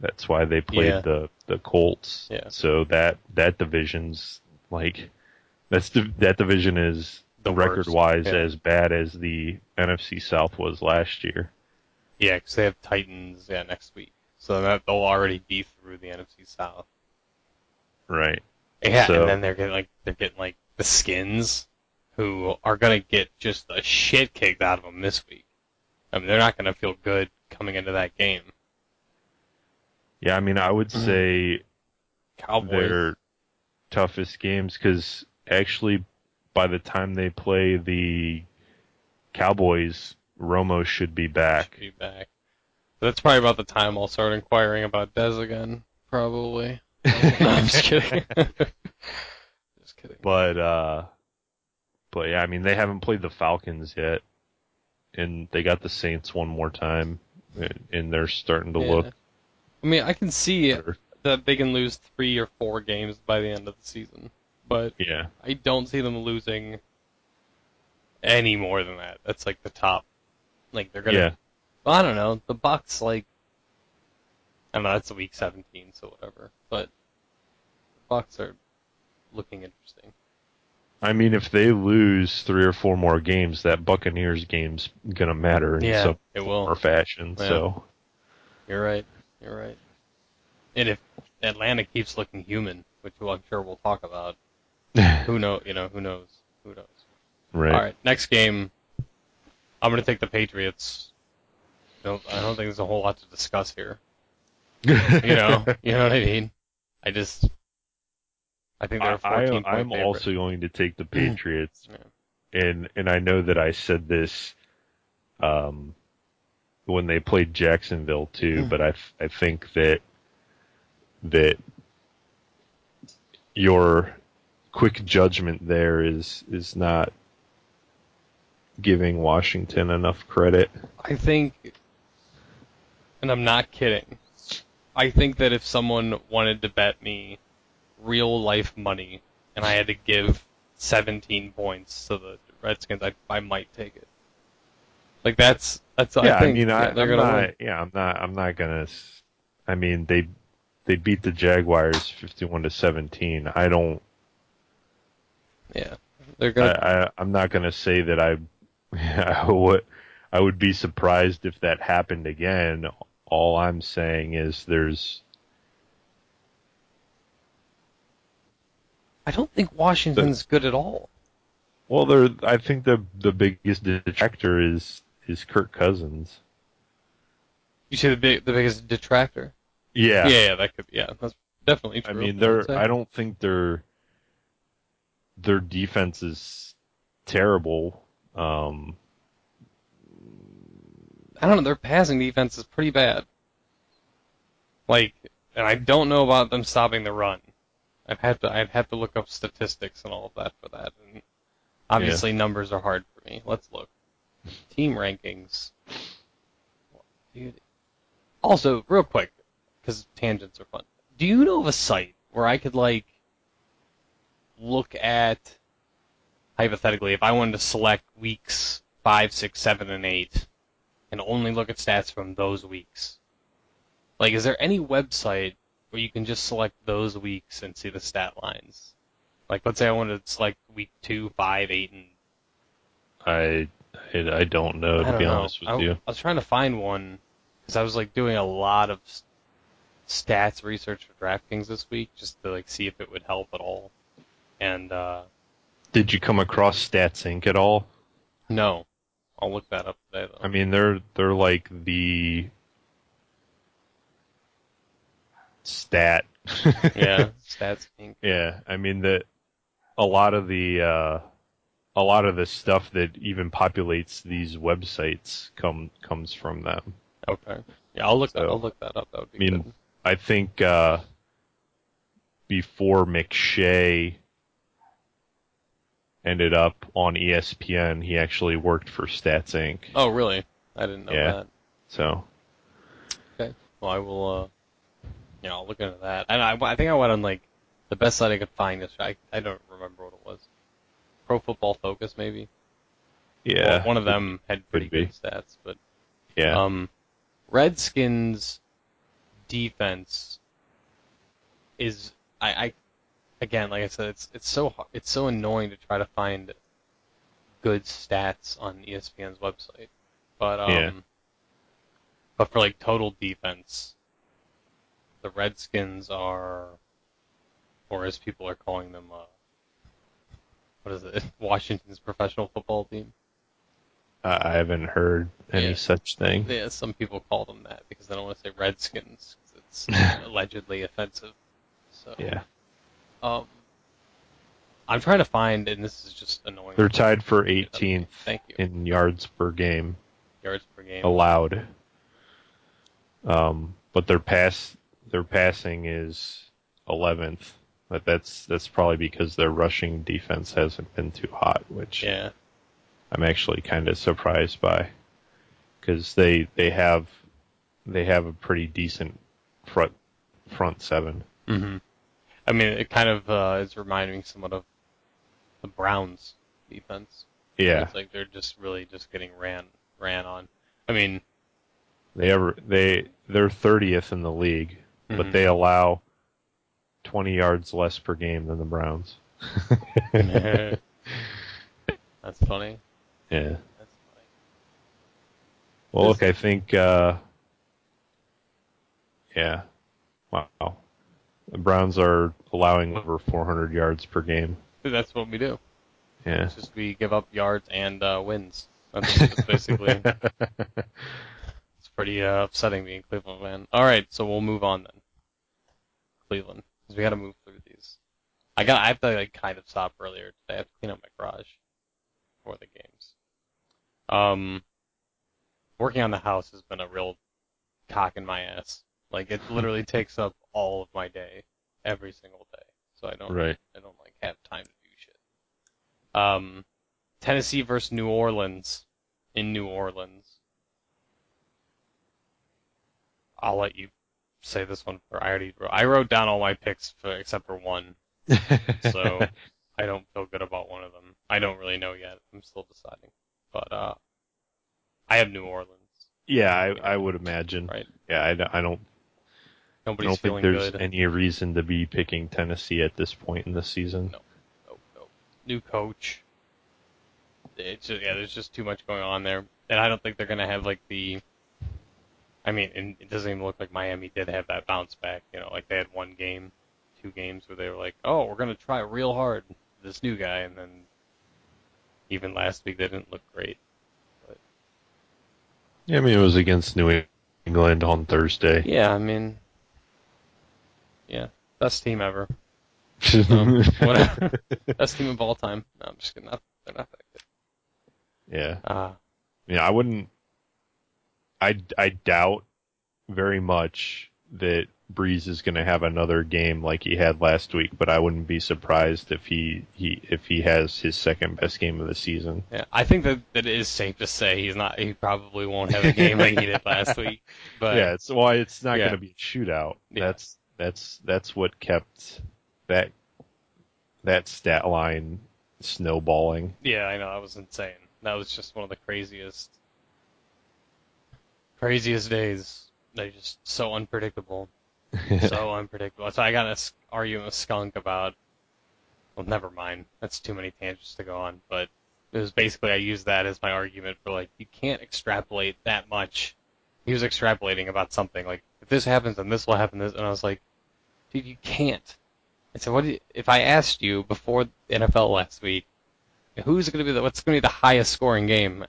That's why they played Yeah. the the Colts. Yeah. So that that division's like that's the, that division is The record wise Yeah. as bad as the NFC South was last year. yeah, because they have Titans. Yeah, next week, so that they'll already be through the NFC South. Right. Yeah, So- and then they're getting like they're getting like the Skins, who are going to get just the shit kicked out of them this week. I mean, they're not going to feel good coming into that game. Yeah, I mean, I would say Cowboys. their toughest games because actually, by the time they play the Cowboys, Romo should be back. should be back. That's probably about the time I'll start inquiring about Dez again. Probably. no, I'm just kidding. just kidding. But uh, but yeah, I mean, they haven't played the Falcons yet, and they got the Saints one more time, and- and they're starting to Yeah. look. I mean, I can see better. that they can lose three or four games by the end of the season, but Yeah, I don't see them losing any more than that. That's like the top. Like they're gonna. yeah. Well, I don't know. The Bucks like. I don't know. That's week 17, so whatever. But the Bucks are looking interesting. I mean, if they lose three or four more games, that Buccaneers game's gonna matter in Yeah, some it form or fashion. Yeah. So You're right. You're right. And if Atlanta keeps looking human, which I'm sure we'll talk about, who know? You know, who knows? Who knows? right. All right, next game. I'm going to take the Patriots. I don't, I don't think there's a whole lot to discuss here. You know, you know what I mean? I just, I think they're I, 14 point I'm favorite. also going to take the Patriots, Yeah. and and I know that I said this, um, when they played Jacksonville too, but I I think that that your quick judgment there is is not giving Washington enough credit. I think, and I'm not kidding. I think that if someone wanted to bet me real life money and I had to give 17 points to the Redskins, I, I might take it. Like that's that's yeah, I think I mean, yeah, I, they're I'm not. win. Yeah, I'm not. I'm not gonna. I mean, they they beat the Jaguars 51 to 17. I don't. Yeah, they're gonna. I I'm not gonna say that I. I would. I would be surprised if that happened again. All I'm saying is there's. I don't think Washington's good at all. Well, there. I think the the biggest detractor is is Kirk Cousins. You say the big, the biggest detractor. Yeah. Yeah, yeah, that could. Yeah, that's definitely I mean, they're. I don't think their their defense is terrible. Um, I don't know. Their passing defense is pretty bad. Like, and I don't know about them stopping the run. I'd have to. I'd have to look up statistics and all of that for that. And obviously, numbers are hard for me. Let's look. Team rankings. Dude. Also, real quick, because tangents are fun. Do you know of a site where I could like look at hypothetically if I wanted to select weeks five, six, seven, and eight, and only look at stats from those weeks? Like, is there any website where you can just select those weeks and see the stat lines? Like, let's say I wanted to select week two, five, eight, and I I, I don't know I to don't be know. honest with I, you. I was trying to find one because I was like doing a lot of stats research for DraftKings this week just to like see if it would help at all. And uh Did you come across Stats Inc. at all? no, I'll look that up today though. I mean, they're they're like the stat. yeah, Stats Inc. yeah. I mean that a lot of the uh, a lot of the stuff that even populates these websites come comes from them. Okay. Yeah, I'll look that. So, I'll look that up. That would be I mean, good. I think uh, before McShay ended up on ESPN, he actually worked for Stats Inc. Oh, really? I didn't know Yeah. that. So Okay. Well, I will. uh Yeah, I'll look into that. And I, I think I went on like the best site I could find. This I I don't remember what it was. Pro Football Focus, maybe. yeah, Well, one of them had pretty good stats, but Yeah, um, Redskins defense is I, I again like I said it's it's so har- it's so annoying to try to find good stats on ESPN's website, but um, Yeah. but for like total defense, the Redskins are, or as people are calling them, uh, what is it? Washington's professional football team. I I haven't heard any Yeah. such thing. Yeah, some people call them that because they don't want to say Redskins 'cause it's allegedly offensive. So, Yeah, um, I'm trying to find, and this is just annoying. they're tied for 18th Thank you. in yards per game Yards per game. allowed. Um, but their pass their passing is 11th. But that's that's probably because their rushing defense hasn't been too hot, which Yeah. I'm actually kind of surprised by because they they have they have a pretty decent front front seven. hmm I mean, it kind of uh, is reminding me somewhat of the Browns defense. Yeah, It's like they're just really just getting ran ran on. I mean, they ever they they're 30th in the league, Mhm. but they allow 20 yards less per game than the Browns. that's funny. yeah. That's funny. Well, look, I think, uh, yeah, wow. The Browns are allowing over 400 yards per game. That's what we do. Yeah. It's just we give up yards and uh, wins. That's, that's basically. it's pretty uh, upsetting being Cleveland fan. All right, so we'll move on then. Cleveland, because we got to move through these. I got. I have to like kind of stop earlier today. I have to clean up my garage for the games. Um, working on the house has been a real cock in my ass. Like it literally takes up all of my day, every single day. So I don't. Right. I don't like have time to do shit. Um, Tennessee versus New Orleans in New Orleans. I'll let you say this one for I already wrote, I wrote down all my picks for except for one, so I don't feel good about one of them. I don't really know yet. I'm still deciding, but uh, I have New Orleans. yeah, I, I would imagine. Right. Yeah, I, don't- I don't, I don't think there's good. any reason to be picking Tennessee at this point in the season. No. Nope, nope. New coach. It's just, yeah, there's just too much going on there, and I don't think they're gonna have like the. I mean, and it doesn't even look like Miami did have that bounce back. You know, like they had one game, two games where they were like, "Oh, we're gonna try real hard this new guy," and then even last week they didn't look great. Yeah, I mean, it was against New England on Thursday. Yeah, I mean, yeah, best team ever. Um, whatever, best team of all time. No, I'm just kidding. Not, they're not that good. yeah. Uh, Yeah, I wouldn't. I I doubt very much that Brees is going to have another game like he had last week, but I wouldn't be surprised if he, he if he has his second best game of the season. Yeah, I think that, that it is safe to say he's not. He probably won't have a game like he did last week. But yeah, it's why it's not Yeah. going to be a shootout. Yeah. That's that's that's what kept that that stat line snowballing. yeah, I know that was insane. That was just one of the craziest, craziest days. They're just so unpredictable, so unpredictable. So I got an argument with Skunk about. Well, never mind. That's too many tangents to go on. But it was basically I used that as my argument for like you can't extrapolate that much. He was extrapolating about something like if this happens then this will happen. This and I was like, dude, you can't. I said, what? You, if I asked you before the NFL last week, who's going to be the what's going to be the highest scoring game?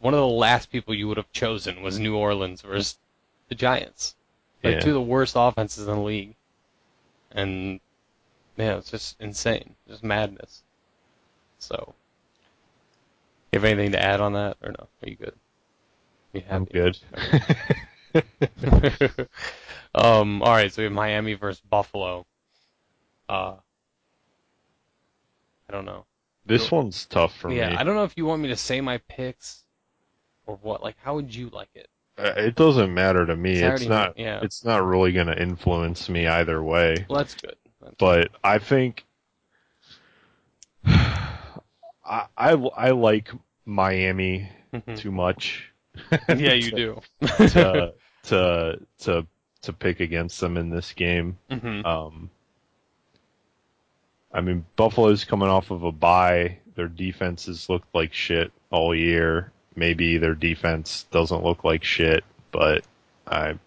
One of the last people you would have chosen was New Orleans versus the Giants. Like Yeah. two of the worst offenses in the league, and yeah, it's just insane, just madness. So, you have anything to add on that, or no? Are you good? You I'm happy? good. um, all right, so we have Miami versus Buffalo. Uh, I don't know. this one's tough for yeah, me. Yeah, I don't know if you want me to say my picks or what. Like, how would you like it? Uh, It doesn't matter to me. It's not. yeah. It's not really going to influence me either way. Well, that's good. That's But I think I I, I like Miami Mhm. too much. yeah, you do. to to to to pick against them in this game. Mhm. Um, I mean, Buffalo's coming off of a bye. Their defenses looked like shit all year. Maybe their defense doesn't look like shit, but I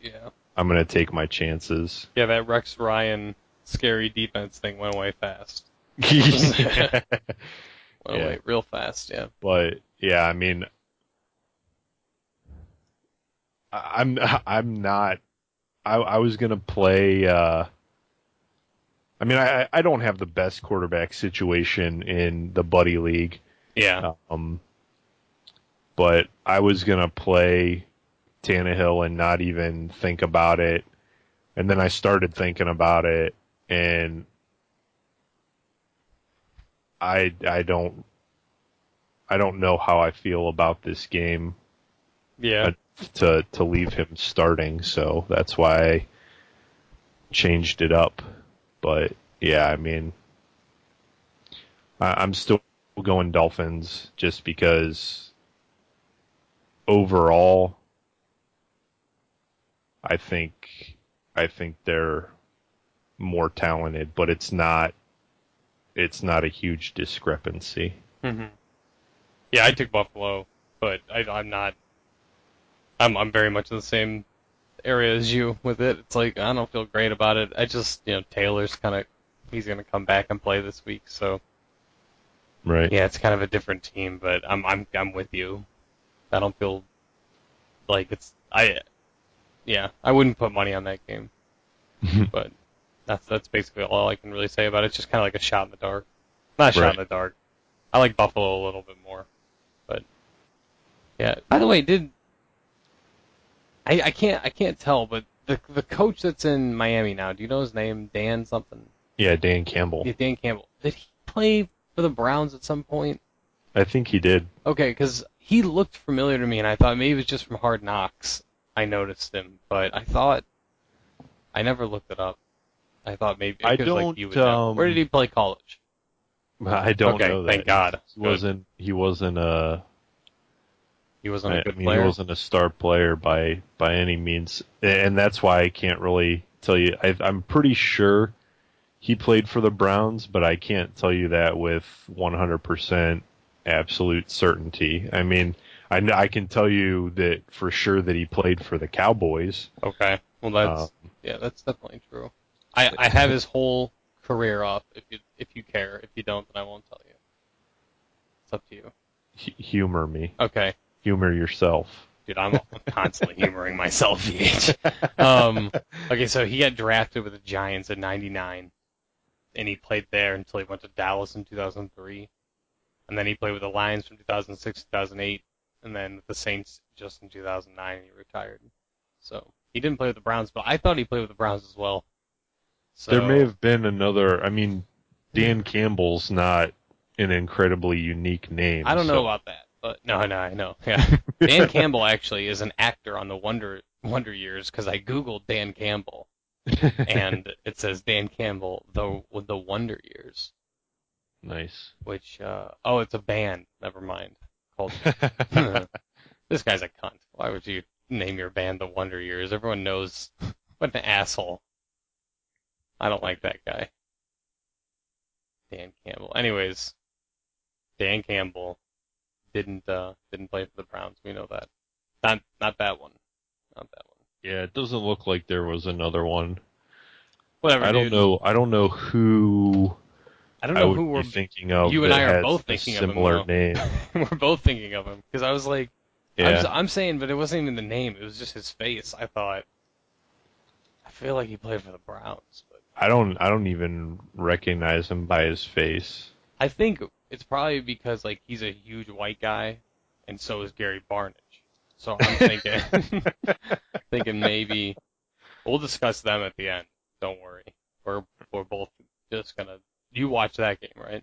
Yeah, I'm gonna take my chances. yeah. That Rex Ryan scary defense thing went away fast. Went Yeah. away real fast. Yeah. but yeah, I mean, I'm I'm not. I I was gonna play. uh I mean, I I don't have the best quarterback situation in the buddy league. Yeah. Um, but I was gonna play Tannehill and not even think about it, and then I started thinking about it, and I I don't I don't know how I feel about this game Yeah. Uh, to to leave him starting, so that's why I changed it up. But yeah, I mean, I, I'm still going Dolphins just because overall, I think I think they're more talented, but it's not it's not a huge discrepancy. hmm Yeah, I took Buffalo, but I, I'm not. I'm I'm very much in the same area as you with it. It's like I don't feel great about it. I just you know Taylor's kind of he's gonna come back and play this week, so Right. yeah, it's kind of a different team. But I'm I'm I'm with you. I don't feel like it's I. Yeah, I wouldn't put money on that game, but that's that's basically all I can really say about it. It's just kind of like a shot in the dark. Not a shot in the dark. I like Buffalo a little bit more, but yeah. By the way, did I? I can't I can't tell, but the the coach that's in Miami now. Do you know his name? Dan something. Yeah, Dan Campbell. Yeah, Dan Campbell. Did he play for the Browns at some point? I think he did. Okay, because he looked familiar to me, and I thought maybe it was just from Hard Knocks. I noticed him, but I thought I never looked it up. I thought maybe I don't, Like, you would know. um, Where did he play college? I don't Okay, know that. thank God. He wasn't. He wasn't a. He wasn't I a good mean, player. he wasn't a star player by by any means, and that's why I can't really tell you. I, I'm pretty sure he played for the Browns, but I can't tell you that with 100% absolute certainty. I mean, I, I can tell you that for sure that he played for the Cowboys. Okay, well that's Um, yeah, that's definitely true. I I have his whole career up. If you if you care, if you don't, then I won't tell you. It's up to you. H- humor me, Okay, humor yourself. dude, I'm, I'm constantly humoring myself. VH. Um, okay, so he got drafted with the Giants at 99, and he played there until he went to Dallas in 2003, and then he played with the Lions from 2006 to 2008, and then with the Saints just in 2009, and he retired. So he didn't play with the Browns, but I thought he played with the Browns as well. So, There may have been another. I mean, Dan Campbell's not an incredibly unique name. I don't know about that, but no, no, I know. Yeah, Dan Campbell actually is an actor on the Wonder Wonder Years because I googled Dan Campbell. and it says Dan Campbell, the the Wonder Years, nice. which uh oh, it's a band. Never mind. Called this guy's a cunt. Why would you name your band the Wonder Years? Everyone knows what an asshole. I don't like that guy. Dan Campbell. Anyways, Dan Campbell didn't uh didn't play for the Browns. We know that. Not not that one. Not that one. Yeah, it doesn't look like there was another one. Whatever. I don't know. I don't know who I don't I know would who we're thinking of. you and I are both thinking of him, similar name. we're both thinking of him because I was like, I'm, Yeah, s- I'm saying, but it wasn't even the name; it was just his face. I thought, I feel like he played for the Browns, but I don't. I don't even recognize him by his face. I think it's probably because like he's a huge white guy, and so is Gary Barnidge. So I'm thinking, thinking maybe we'll discuss them at the end. Don't worry, we're we're both just gonna. You watch that game, right?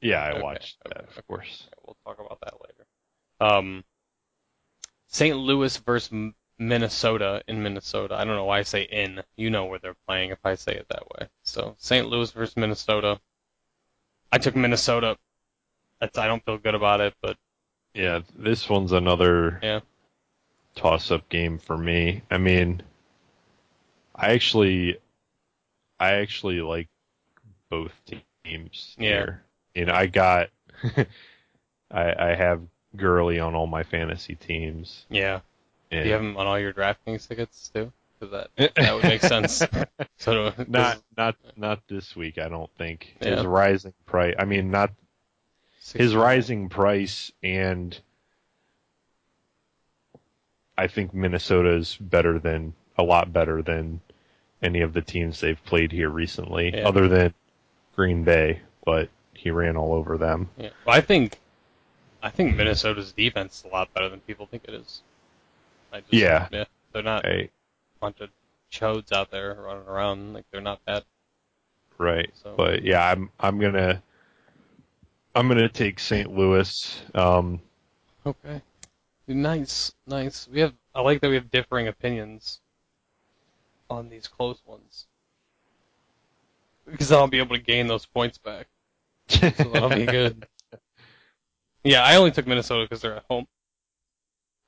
Yeah, I Okay, watched okay, that, okay. of course. Yeah, we'll talk about that later. Um, St. Louis versus Minnesota in Minnesota. I don't know why I say in. You know where they're playing if I say it that way. So St. Louis versus Minnesota. I took Minnesota. That's I don't feel good about it, but Yeah, this one's another Yeah. toss-up game for me. I mean, I actually, I actually like both teams Yeah. here. And I got, I, I have Gurley on all my fantasy teams. yeah. And Do you have them on all your DraftKings tickets too? because that that would make sense. so not not not this week. I don't think his rising price. I mean, not his rising price, and I think Minnesota's better than a lot better than any of the teams they've played here recently, Yeah. other than Green Bay. But he ran all over them. Yeah. Well, I think I think Minnesota's defense is a lot better than people think it is. I just, Yeah. yeah, they're not a bunch of chodes out there running around like they're not bad. right. So But yeah, I'm I'm gonna I'm gonna take St. Louis. Um, okay, nice, nice. We have I like that we have differing opinions on these close ones because I'll be able to gain those points back. So that'll be good. Yeah, I only took Minnesota because they're at home.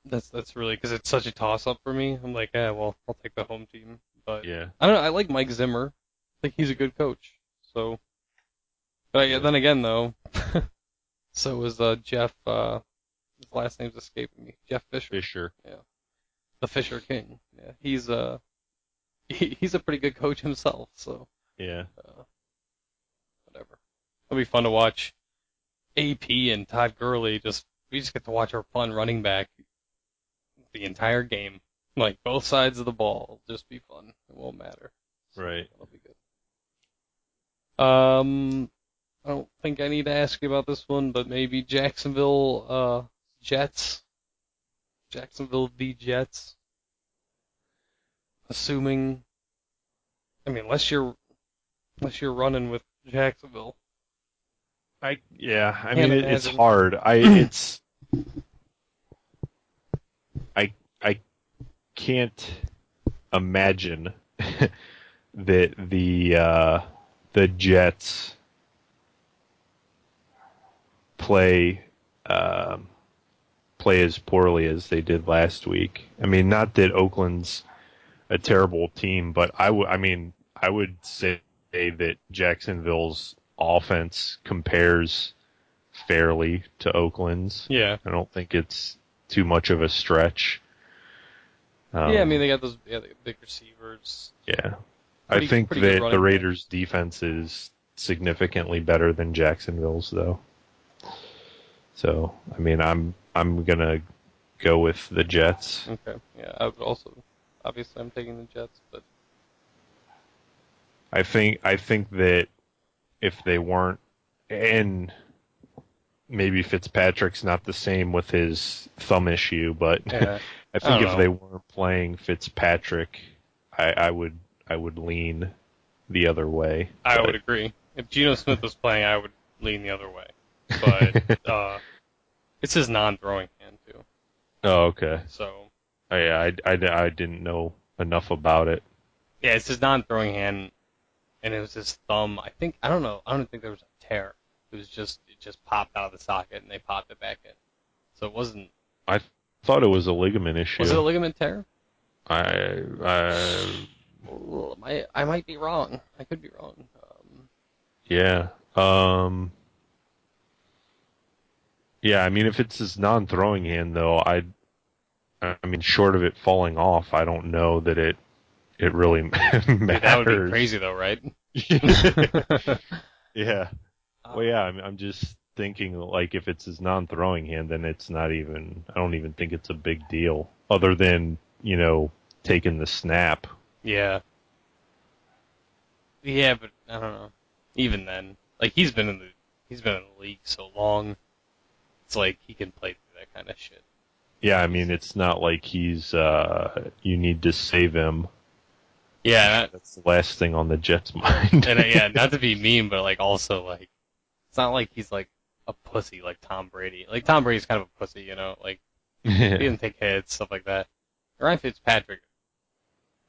That's that's really because it's such a toss up for me. I'm like, yeah, well, I'll take the home team. But yeah. I don't know. I like Mike Zimmer. I think he's a good coach. So, but I, then again, though, so was uh, Jeff. Uh, his last name's escaping me. Jeff Fisher, Fisher. Yeah, the Fisher King. Yeah, he's uh, he, he's a pretty good coach himself. So Yeah. uh, whatever. It'll be fun to watch. AP and Todd Gurley just we just get to watch our fun running back the entire game. Like both sides of the ball. It'll just be fun. It won't matter. So Right. That'll be good. Um I don't think I need to ask you about this one, but maybe Jacksonville uh Jets. Jacksonville v Jets. Assuming I mean unless you're unless you're running with Jacksonville. I yeah, I mean it, it's hard. I it's I I can't imagine that the uh, the Jets play um, play as poorly as they did last week. I mean, not that Oakland's a terrible team, but I would I mean I would say that Jacksonville's offense compares fairly to Oakland's. Yeah. I don't think it's too much of a stretch. Um, yeah, I mean they got those yeah, they got big receivers. yeah. pretty- I think that the. Raiders' defense is significantly better than Jacksonville's, though. So, I mean, I'm I'm gonna go with the Jets. Okay. Yeah, I would also obviously I'm taking the Jets, but I think I think that if they weren't, and maybe Fitzpatrick's not the same with his thumb issue, but yeah. I I think don't if know. they weren't playing Fitzpatrick, I, I would I would lean the other way. I But- would agree. If Geno Smith was playing, I would lean the other way. But uh, it's his non-throwing hand too. Oh, okay. So Oh, yeah, I, I, I didn't know enough about it. yeah, it's his non-throwing hand, and it was his thumb. I think I don't know. I don't think there was a tear. It was just it just popped out of the socket and they popped it back in. So it wasn't. I thought it was a ligament issue. Was it a ligament tear? I, I, I I might be wrong. I could be wrong. Um, yeah. Um, yeah, I mean, if it's his non-throwing hand, though, I, I mean, short of it falling off, I don't know that it, it really matters. dude, that would be crazy though, right? yeah. Well, yeah, I'm, I'm just thinking like if it's his non-throwing hand, then it's not even. I don't even think it's a big deal, other than you know taking the snap. Yeah. Yeah, but I don't know. Even then, like he's been in the he's been in the league so long. It's like he can play through that kind of shit. Yeah, I mean it's not like he's. uh You need to save him. Yeah, and, That's the last thing on the Jets' mind. And uh, yeah, not to be mean, but like also like it's not like he's like a pussy like Tom Brady. Like Tom Brady's kind of a pussy, you know. Like he didn't take hits, stuff like that. Ryan Fitzpatrick,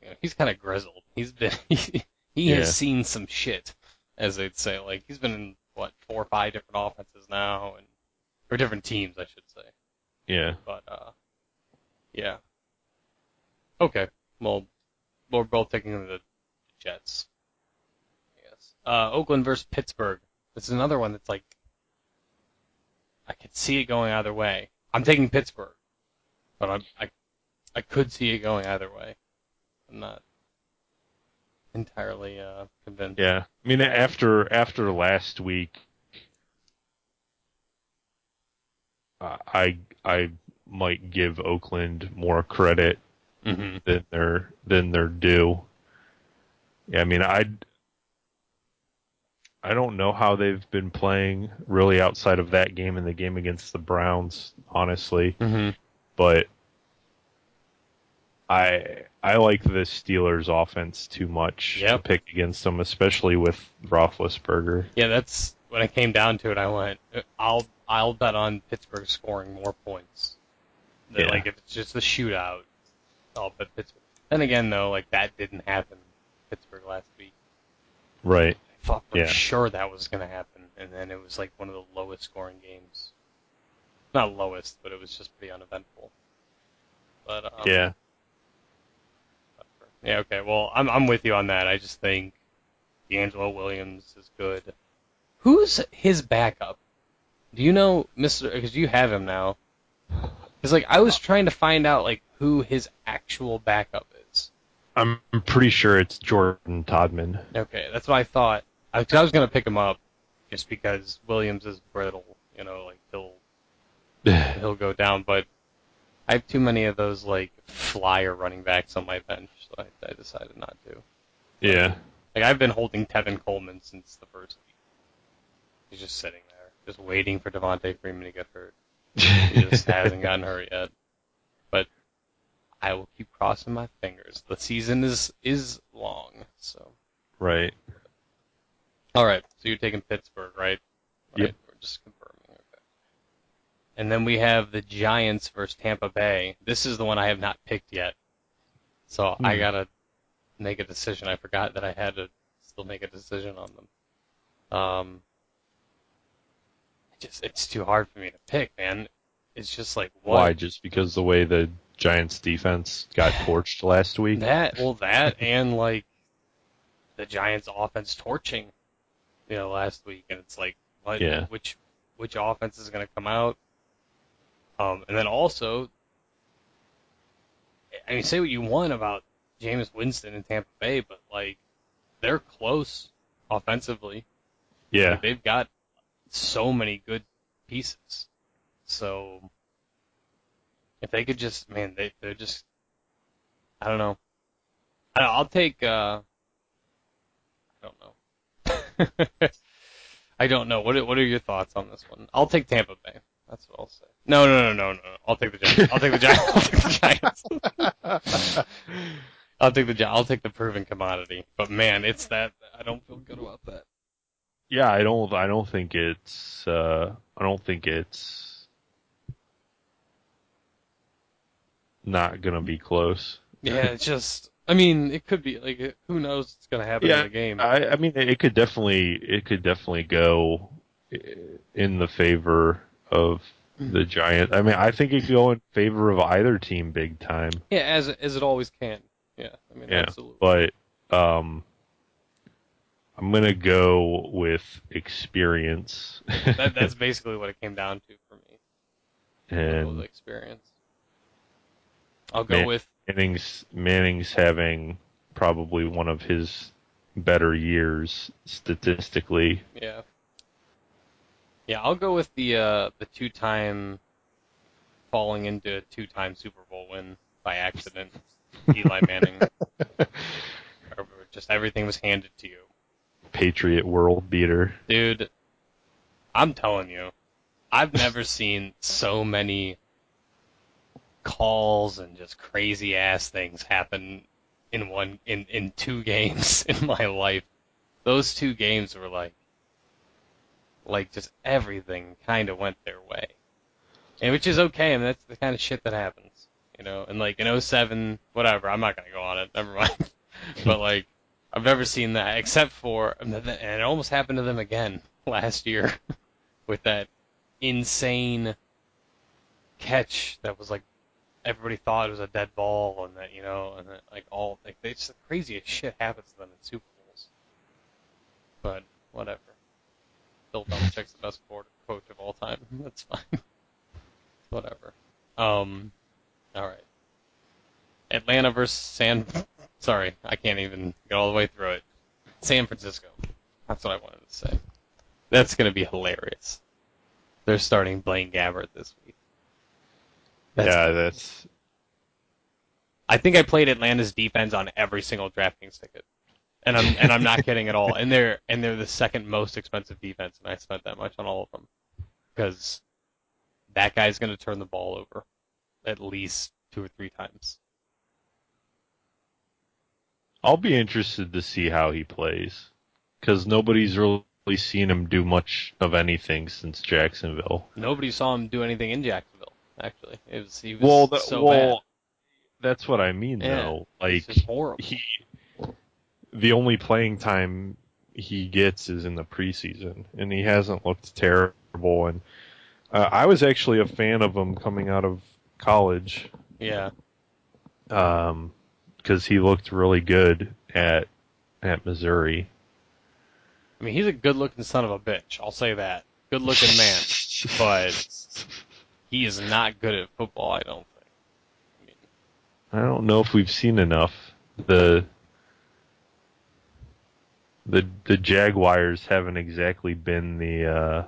you know, he's kind of grizzled. He's been he, he Yeah. has seen some shit, as they'd say. Like he's been in what four or five different offenses now, and or different teams, I should say. yeah. But uh, yeah. Okay. Well, we're both taking the Jets. Guess. Uh, Oakland versus Pittsburgh. This is another one that's like I could see it going either way. I'm taking Pittsburgh, but I'm, I I could see it going either way. I'm not entirely uh, convinced. Yeah, I mean after after last week, uh, I I might give Oakland more credit Mm-hmm. than they're than they're due. Yeah, I mean I I don't know how they've been playing really outside of that game and the game against the Browns, honestly, Mm-hmm. but I I like the Steelers offense too much Yep. to pick against them, especially with Roethlisberger. Yeah, that's when it came down to it. I went, I'll I'll bet on Pittsburgh scoring more points. Yeah. Like if it's just a shootout, I'll bet Pittsburgh. Then again, though, like that didn't happen. in Pittsburgh last week. Right. I thought for Yeah. sure that was going to happen, and then it was like one of the lowest scoring games. Not lowest, but it was just pretty uneventful. But um, Yeah. yeah, okay. Well, I'm I'm with you on that. I just think DeAngelo Williams is good. Who's his backup? Do you know, Mister? Because you have him now. Because like I was trying to find out like who his actual backup is. I'm pretty sure it's Jordan Todman. Okay, that's what I thought. I, I was gonna pick him up just because Williams is brittle. You know, like he'll he'll go down. But I have too many of those like flyer running backs on my bench, so I, I decided not to. yeah. Like I've been holding Tevin Coleman since the first week. He's just sitting there, just waiting for Devonta Freeman to get hurt. He just hasn't gotten hurt yet. But I will keep crossing my fingers. The season is is long, so. right. All right, so you're taking Pittsburgh, right? Yep. We're just confirming. Okay. And then we have the Giants versus Tampa Bay. This is the one I have not picked yet, so I Hmm. gotta make a decision. I forgot that I had to still make a decision on them. Um, just it's too hard for me to pick, man. It's just like what Why? Just because the way the Giants defense got torched last week? That well, that and like the Giants' offense torching, you know, last week, and it's like, what, Yeah. which which offense is going to come out? Um, and then also, I mean, say what you want about Jameis Winston and Tampa Bay, but like they're close offensively. Yeah. Like, they've got so many good pieces. So if they could just, man, they they're just, I don't know. I'll take. uh I don't know. I don't know. What are, what are your thoughts on this one? I'll take Tampa Bay. That's what I'll say. No, no, no, no, no. I'll take the Giants. I'll take the Giants. I'll take the Giants. I'll take the I'll take the proven commodity. But man, it's that I don't feel good about that. Yeah, I don't. I don't think it's. Uh, I don't think it's not gonna be close. Yeah, it's just. I mean, it could be like who knows what's gonna happen Yeah, in the game. I, I mean, it could definitely. It could definitely go in the favor of the Giants. I mean, I think it could go in favor of either team big time. yeah, as as it always can. Yeah, I mean, Yeah, absolutely. But um, I'm gonna go with experience. that that's basically what it came down to for me. And experience. I'll go Man. with Manning's Manning's having probably one of his better years statistically. yeah. Yeah, I'll go with the uh the two time falling into a two time Super Bowl win by accident. Eli Manning. Just everything was handed to you. Patriot world beater. Dude, I'm telling you, I've never seen so many calls and just crazy ass things happen in one in in two games in my life. Those two games were like like just everything kind of went their way. And which is okay, I mean that's the kind of shit that happens, you know. And like in 07, whatever, I'm not going to go on it. Never mind. but like I've never seen that except for and it almost happened to them again last year with that insane catch that was like everybody thought it was a dead ball and that you know and that, like all like just the craziest shit happens to them in Super Bowls. But whatever. Bill Belichick's the best coach of all time. That's fine. whatever. Um. All right. Atlanta versus San. Sorry, I can't even get all the way through it. San Francisco. That's what I wanted to say. That's going to be hilarious. They're starting Blaine Gabbert this week. That's- yeah, that's I think I played Atlanta's defense on every single DraftKings ticket, and I'm and I'm not kidding at all. And they're and they're the second most expensive defense, and I spent that much on all of them because that guy's going to turn the ball over at least two or three times. I'll be interested to see how he plays because nobody's really seen him do much of anything since Jacksonville. Nobody saw him do anything in Jacksonville. Actually, it was he was Well, the, so well, that's what I mean Yeah. though. bad. Like just horrible. he, the only playing time he gets is in the preseason, and he hasn't looked terrible. And uh, I was actually a fan of him coming out of college Yeah, because he looked really good at at Missouri. I mean he's a good-looking son of a bitch. I'll say that. Good-looking man, but he is not good at football. I don't think. I don't know if we've seen enough. The the the Jaguars haven't exactly been the uh,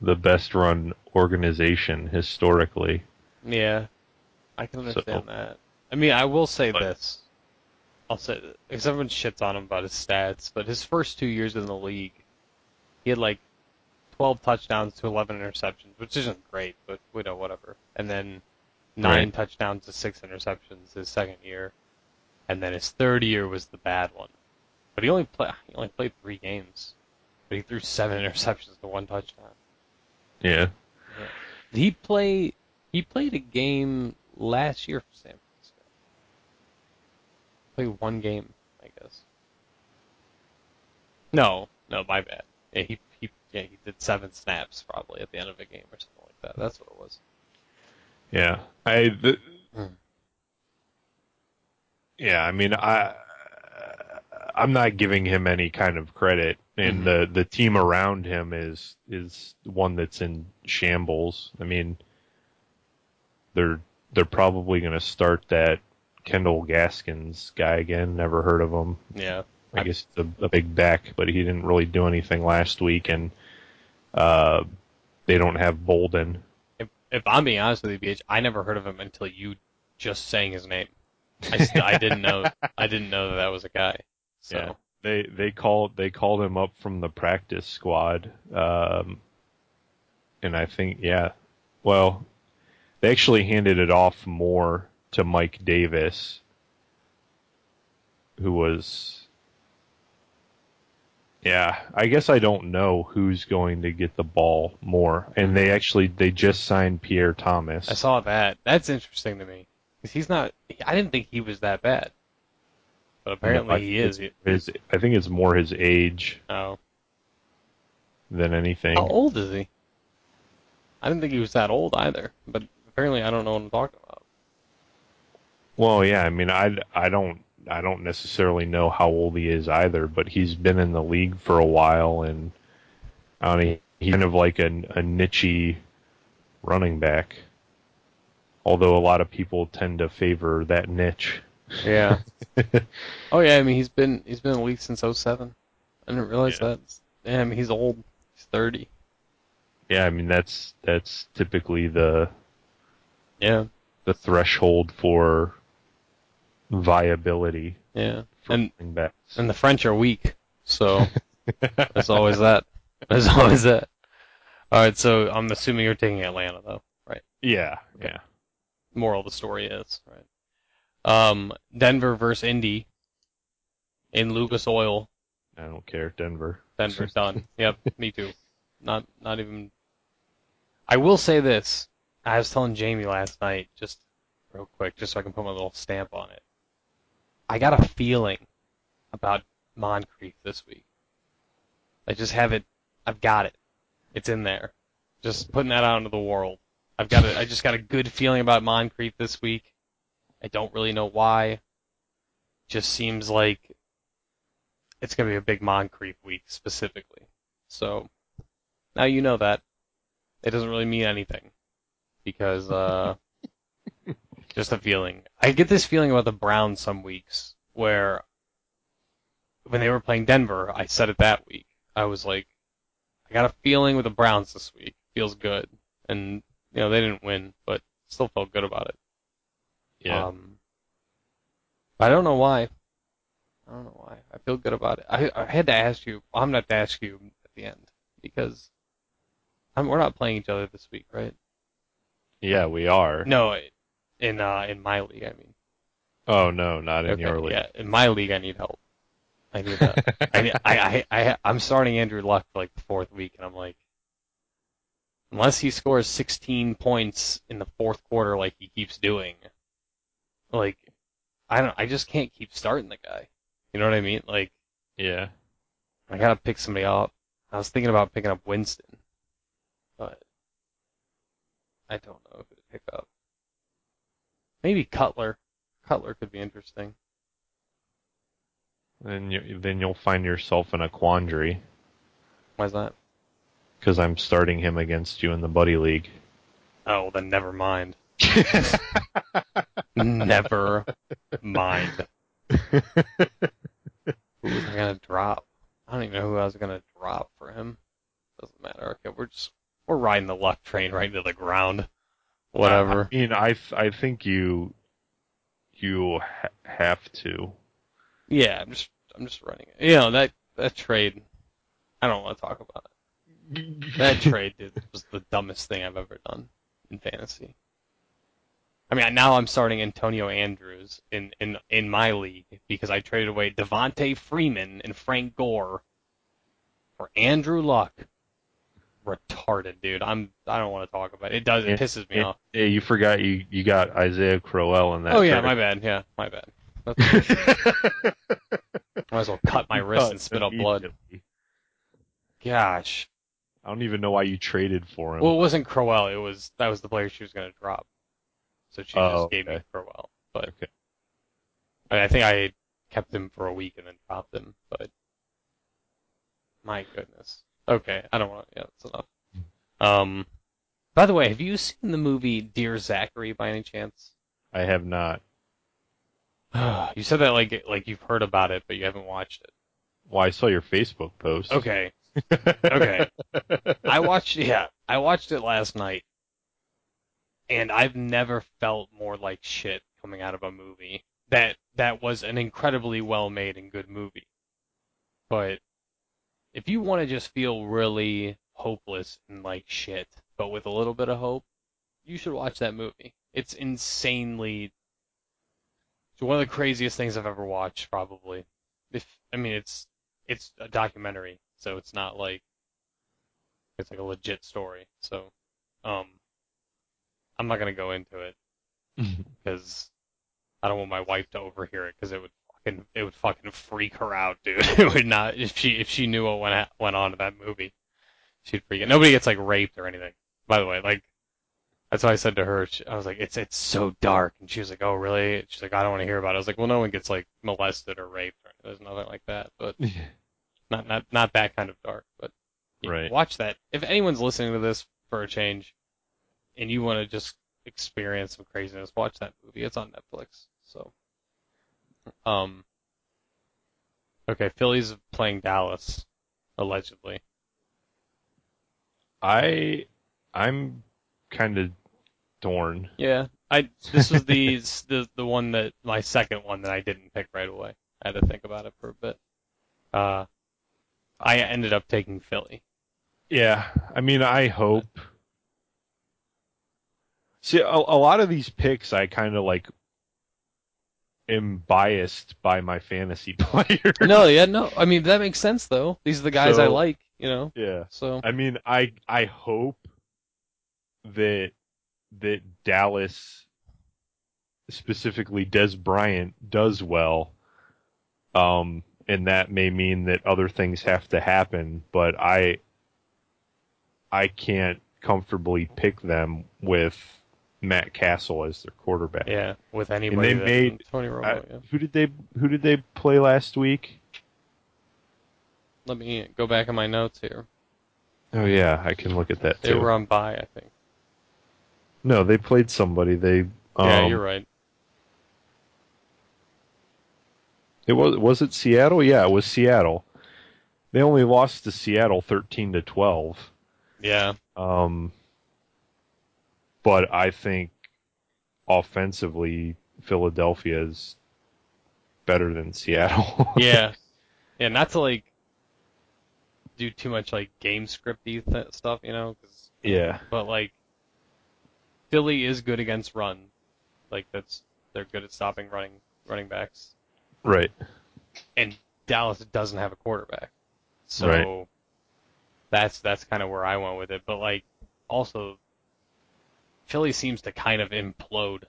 the best run organization historically. Yeah, I can So- understand that. I mean, I will say But- this. I'll say, because everyone shits on him about his stats, but his first two years in the league, he had like 12 touchdowns to 11 interceptions, which isn't great, but we know whatever. And then nine Right. touchdowns to six interceptions his second year, and then his third year was the bad one. But he only play, he only played three games, but he threw seven interceptions to one touchdown. Yeah. Did he play? He played a game last year for San Francisco. Played one game, I guess. No, no, my bad. Yeah, he he yeah he did seven snaps probably at the end of a game or something like that. That's what it was. Yeah. I the, Hmm. Yeah, I mean I I'm not giving him any kind of credit and Mhm. the the team around him is is one that's in shambles. I mean they're they're probably going to start that Kendall Gaskins guy again. Never heard of him. Yeah, I guess it's a, a big back, but he didn't really do anything last week, and uh, they don't have Bolden. if if I'm being honest with you, BH, I never heard of him until you just saying his name. I st- I didn't know I didn't know that that was a guy. So Yeah. They they called they called him up from the practice squad, um, and I think yeah, well, they actually handed it off more to Mike Davis, who was. Yeah, I guess I don't know who's going to get the ball more, and they mm-hmm. actually they just signed Pierre Thomas. I saw that. That's interesting to me because he's not. I didn't think he was that bad, but apparently he is. His, I think it's more his age Oh, than anything. how old is he? I didn't think he was that old either, but apparently I don't know what I'm talking about. Well, yeah, I mean, I, I don't I don't necessarily know how old he is either, but he's been in the league for a while, and I don't know, he's kind of like a, a nichey running back. Although a lot of people tend to favor that niche. Yeah. oh yeah, I mean he's been he's been in the league since 07. I didn't realize Yeah. that. Yeah, I mean he's old. He's 30. Yeah, I mean that's that's typically the Yeah. the threshold for viability Yeah. And backs. and the French are weak, so there's always that. There's always that. All right, so I'm assuming you're taking Atlanta though, right? yeah, yeah. moral of the story is, right? Um, Denver versus Indy in Lucas Oil. I don't care, Denver. Denver's done. Yep, me too. Not not even. I will say this. I was telling Jamie last night, just real quick, just so I can put my little stamp on it. I got a feeling about Moncrief this week. I just have it. I've got it. It's in there. Just putting that out into the world. I've got it. I just got a good feeling about Moncrief this week. I don't really know why. Just seems like it's gonna be a big Moncrief week specifically. So now you know that. It doesn't really mean anything because uh, Just a feeling. I get this feeling about the Browns some weeks where when they were playing Denver, I said it that week. I was like, I got a feeling with the Browns this week. Feels good. And, you know, they didn't win, but still felt good about it. Yeah. Um, I don't know why. I don't know why. I feel good about it. I, I had to ask you. I'm have to ask you at the end because I'm, we're not playing each other this week, right? yeah, we are. No, in uh, in my league, I mean. Oh no, not in Okay, your league. yeah, in my league, I need help. I need a, I, need- I, I, I, I'm starting Andrew Luck for like the fourth week, and I'm like, unless he scores 16 points in the fourth quarter like he keeps doing, like, I don't, I just can't keep starting the guy. You know what I mean? Like, Yeah. I gotta pick somebody up. I was thinking about picking up Winston, but I don't know who to pick up. Maybe Cutler. Cutler could be interesting. Then you then you'll find yourself in a quandary Why's that? because I'm starting him against you in the buddy league. Oh, then never mind. never mind. Who was I gonna drop? I don't even know who I was gonna drop for him. Doesn't matter. Okay, we're just we're riding the luck train right into the ground. Whatever. I mean, I I think you you ha- have to. Yeah, I'm just I'm just running it. You know that that trade. I don't want to talk about it. That trade dude, was the dumbest thing I've ever done in fantasy. I mean, now I'm starting Antonio Andrews in in in my league because I traded away Devonta Freeman and Frank Gore for Andrew Luck. Retarded, dude. I'm I don't want to talk about it. It does. It pisses me Yeah, off. yeah, you forgot you you got Isaiah Crowell in that. Oh yeah, my bad. Yeah, my bad. That's- Might as well cut my wrist and spit up blood. Gosh. I don't even know why you traded for him. Well, it wasn't Crowell. It was that was the player she was going to drop. So she Oh, just gave me. Crowell. But Okay. I, I think I kept him for a week and then dropped him. But my goodness. Okay, I don't want. to Yeah, that's enough. Um. By the way, have you seen the movie Dear Zachary by any chance? I have not. you said that like like you've heard about it, but you haven't watched it. Well, I saw your Facebook post. Okay. Okay. I watched yeah, I watched it last night. And I've never felt more like shit coming out of a movie that that was an incredibly well made and good movie. But if you want to just feel really hopeless and like shit, but with a little bit of hope, you should watch that movie. It's insanely it's one of the craziest things I've ever watched probably. If I mean it's it's a documentary, so it's not like it's like a legit story. So, um, I'm not gonna go into it because I don't want my wife to overhear it because it would fucking it would fucking freak her out, dude. it would not if she if she knew what went went on in that movie, she'd freak out. Nobody gets like raped or anything. By the way, like that's what I said to her. She, I was like, it's it's so dark, and she was like, oh really? She's like, I don't want to hear about it. I was like, well, no one gets like molested or raped. Or, there's nothing like that, but not not not that kind of dark, but Right. watch that. If anyone's listening to this for a change, and you want to just experience some craziness, watch that movie. It's on Netflix. So, um, okay, Philly's playing Dallas, allegedly. I I'm kind of torn. Yeah, I this was the the the one that my second one that I didn't pick right away. I had to think about it for a bit. Uh, I ended up taking Philly. Yeah, I mean, I hope. See, a, a lot of these picks, I kind of like am biased by my fantasy player. No, yeah, no. I mean that makes sense though. These are the guys I like, you know. Yeah. So I mean, I I hope that that Dallas, specifically Dez Bryant, does well. Um, and that may mean that other things have to happen, but I I can't comfortably pick them with Matt Cassel as their quarterback. Yeah, with anybody. And they made Tony Romo. I, yeah. Who did they Who did they play last week? Let me go back in my notes here. Oh yeah, I can look at that. They too. were on bye, I think. No, they played somebody. They. Um, yeah, you're um, right. It was was it Seattle? Yeah, it was Seattle. They only lost to Seattle thirteen to twelve. Yeah. Um, but I think offensively, Philadelphia is better than Seattle. Yeah. yeah, not to like do too much like game scripty th- stuff, you know, 'cause- yeah. but like Philly is good against run. Like that's they're good at stopping running running backs. Right. and Dallas doesn't have a quarterback. So Right. that's that's kind of where I went with it. But like also Philly seems to kind of implode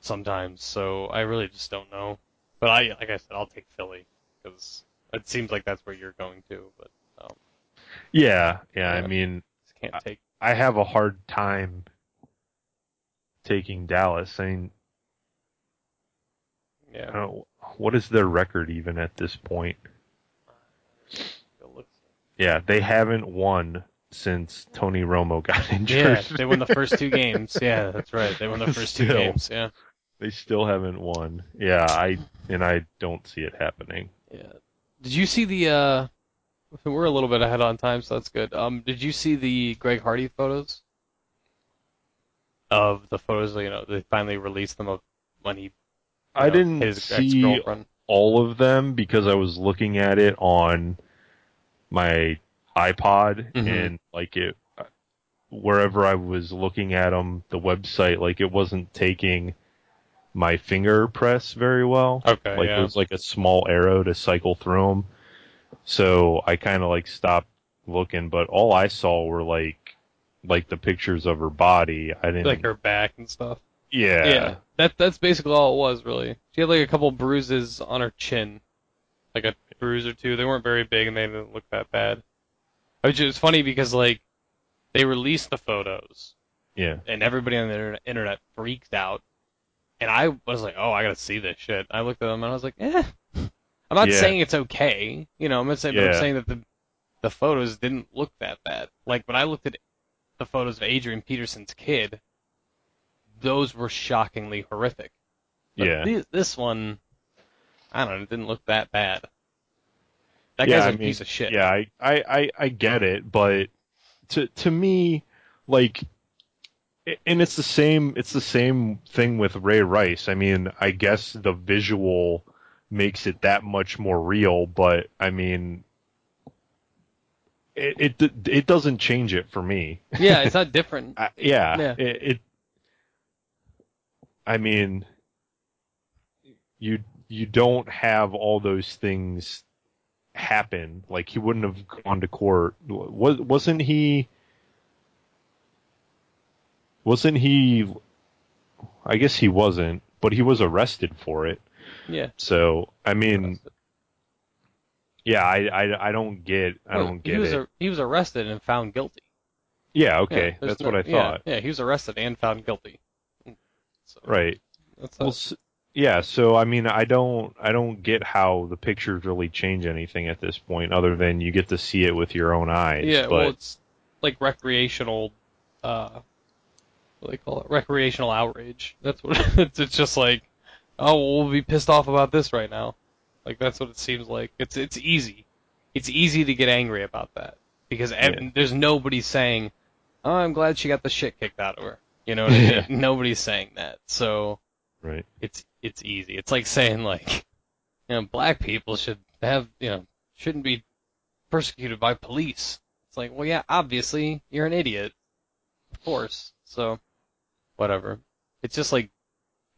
sometimes. So I really just don't know. But I like I said, I'll take Philly because it seems like that's where you're going to. But um, Yeah, yeah. I mean, can't take. I have a hard time taking Dallas. I mean, I Yeah. what is their record even at this point? Yeah, they haven't won since Tony Romo got injured. Yeah, they won the first two games. Yeah, that's right. They won the first two games. Yeah. They still haven't won. Yeah, I and I don't see it happening. Yeah. Did you see the? uh We're a little bit ahead on time, so that's good. Um, did you see the Greg Hardy photos? Of the photos, you know, they finally released them of when he. I know, didn't see all of them because I was looking at it on my iPod Mhm. and like it wherever I was looking at them, the website like it wasn't taking my finger press very well. Okay, like yeah. it was like a small arrow to cycle through them. So I kind of like stopped looking, but all I saw were like like the pictures of her body. I didn't like her back and stuff. yeah. Yeah, that that's basically all it was really. She had like a couple bruises on her chin, like a bruise or two. They weren't very big and they didn't look that bad. Which is funny because like they released the photos Yeah. and everybody on the internet, freaked out. And I was like, oh, I gotta see this shit. I looked at them and I was like, eh. I'm not Yeah. saying it's okay, you know. I'm not saying, but I'm saying that the the photos didn't look that bad. Like when I looked at the photos of Adrian Peterson's kid, those were shockingly horrific. But Yeah. thi- this one, I don't know, it didn't look that bad. That Yeah, guy's a I mean, piece of shit. Yeah, I, I, I, I get it, but to to me, like, and it's the same. It's the same thing with Ray Rice. I mean, I guess the visual makes it that much more real, but I mean, it it, it doesn't change it for me. yeah, it's not different. I, yeah, Yeah. It, it. I mean, you you don't have all those things happen. Like he wouldn't have gone to court. Was wasn't he? Wasn't he? I guess he wasn't, but he was arrested for it. Yeah. So I mean, yeah, I I, I don't get I Well, don't he get was it. a, he was arrested and found guilty. yeah, Yeah, okay, there's that's no- what I thought. Yeah, he was arrested and found guilty. So, Right. That's Well, yeah. So I mean, I don't, I don't get how the pictures really change anything at this point, other than you get to see it with your own eyes. yeah. But Well, it's like recreational. Uh, what do they call it? Recreational outrage. That's what it's. It's just like, oh, we'll be pissed off about this right now. Like that's what it seems like. It's it's easy. It's easy to get angry about that because ev- Yeah. there's nobody saying, "Oh, I'm glad she got the shit kicked out of her." You know what I mean? Nobody's saying that. So right. it's it's easy. It's like saying like, you know, black people should have you know shouldn't be persecuted by police. It's like, well, yeah, obviously you're an idiot, of course. So, whatever. It's just like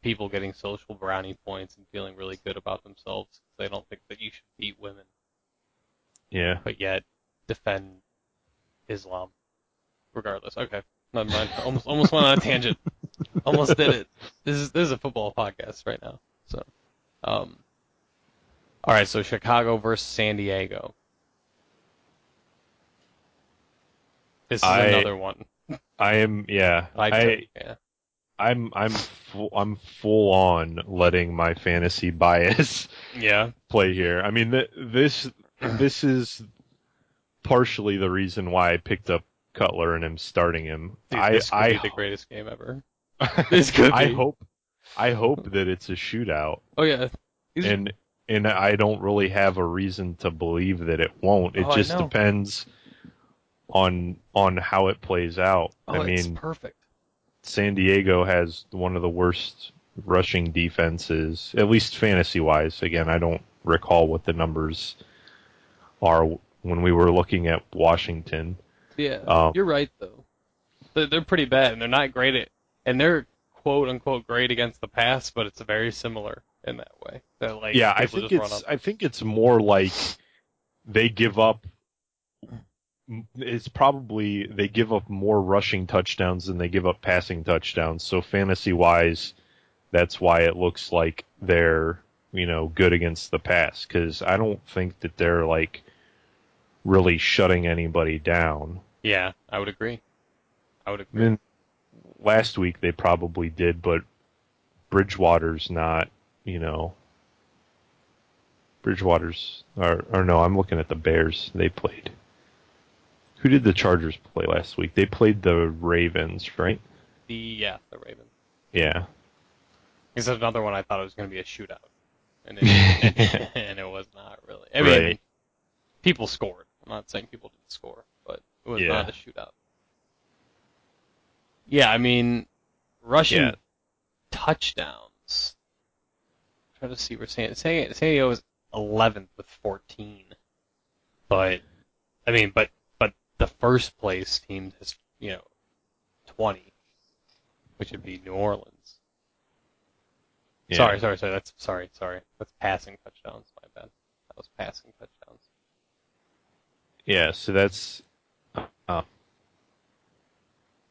people getting social brownie points and feeling really good about themselves because they don't think that you should beat women, Yeah. but yet defend Islam, regardless. Okay, never mind. Almost almost went on a tangent. almost did it. This is this is a football podcast right now. So, um, all right. So Chicago versus San Diego. This is I- another one. I am. Yeah. I, I yeah. I'm I'm. Full, I'm full on letting my fantasy bias Yeah. play here. I mean, th- this. This is partially the reason why I picked up Cutler and am starting him. Dude, I. this could I. be the greatest game ever. This could I hope. I hope that it's a shootout. Oh yeah, He's- and and I don't really have a reason to believe that it won't. It Oh, just depends on on how it plays out. oh, I it's mean, perfect. San Diego has one of the worst rushing defenses, at least fantasy wise. Again, I don't recall what the numbers are when we were looking at Washington. Yeah, Um, you're right though. They're, they're pretty bad, and they're not great at, and they're quote unquote great against the pass, but it's very similar in that way. That like yeah, I think it's. I think it's more like they give up. It's probably they give up more rushing touchdowns than they give up passing touchdowns. So fantasy wise, that's why it looks like they're you know good against the pass because I don't think that they're like really shutting anybody down. Yeah, I would agree. I would agree. mean, last week they probably did, but Bridgewater's not, you know. Bridgewater's, or, or no, I'm looking at the Bears. They played. Who did the Chargers play last week? They played the Ravens, right? The yeah, the Ravens. Yeah. This is another one I thought it was going to be a shootout, and it, and it was not really. I mean, Right. people scored. I'm not saying people didn't score, but it was Yeah. not a shootout. Yeah, I mean, rushing Yeah. touchdowns. Trying to see where San San San Diego is 11th with 14, but I mean, but but the first place team has you know 20, which would be New Orleans. Yeah. Sorry, sorry, sorry. That's sorry, sorry. That's passing touchdowns. My bad. That was passing touchdowns. Yeah, so that's. Uh,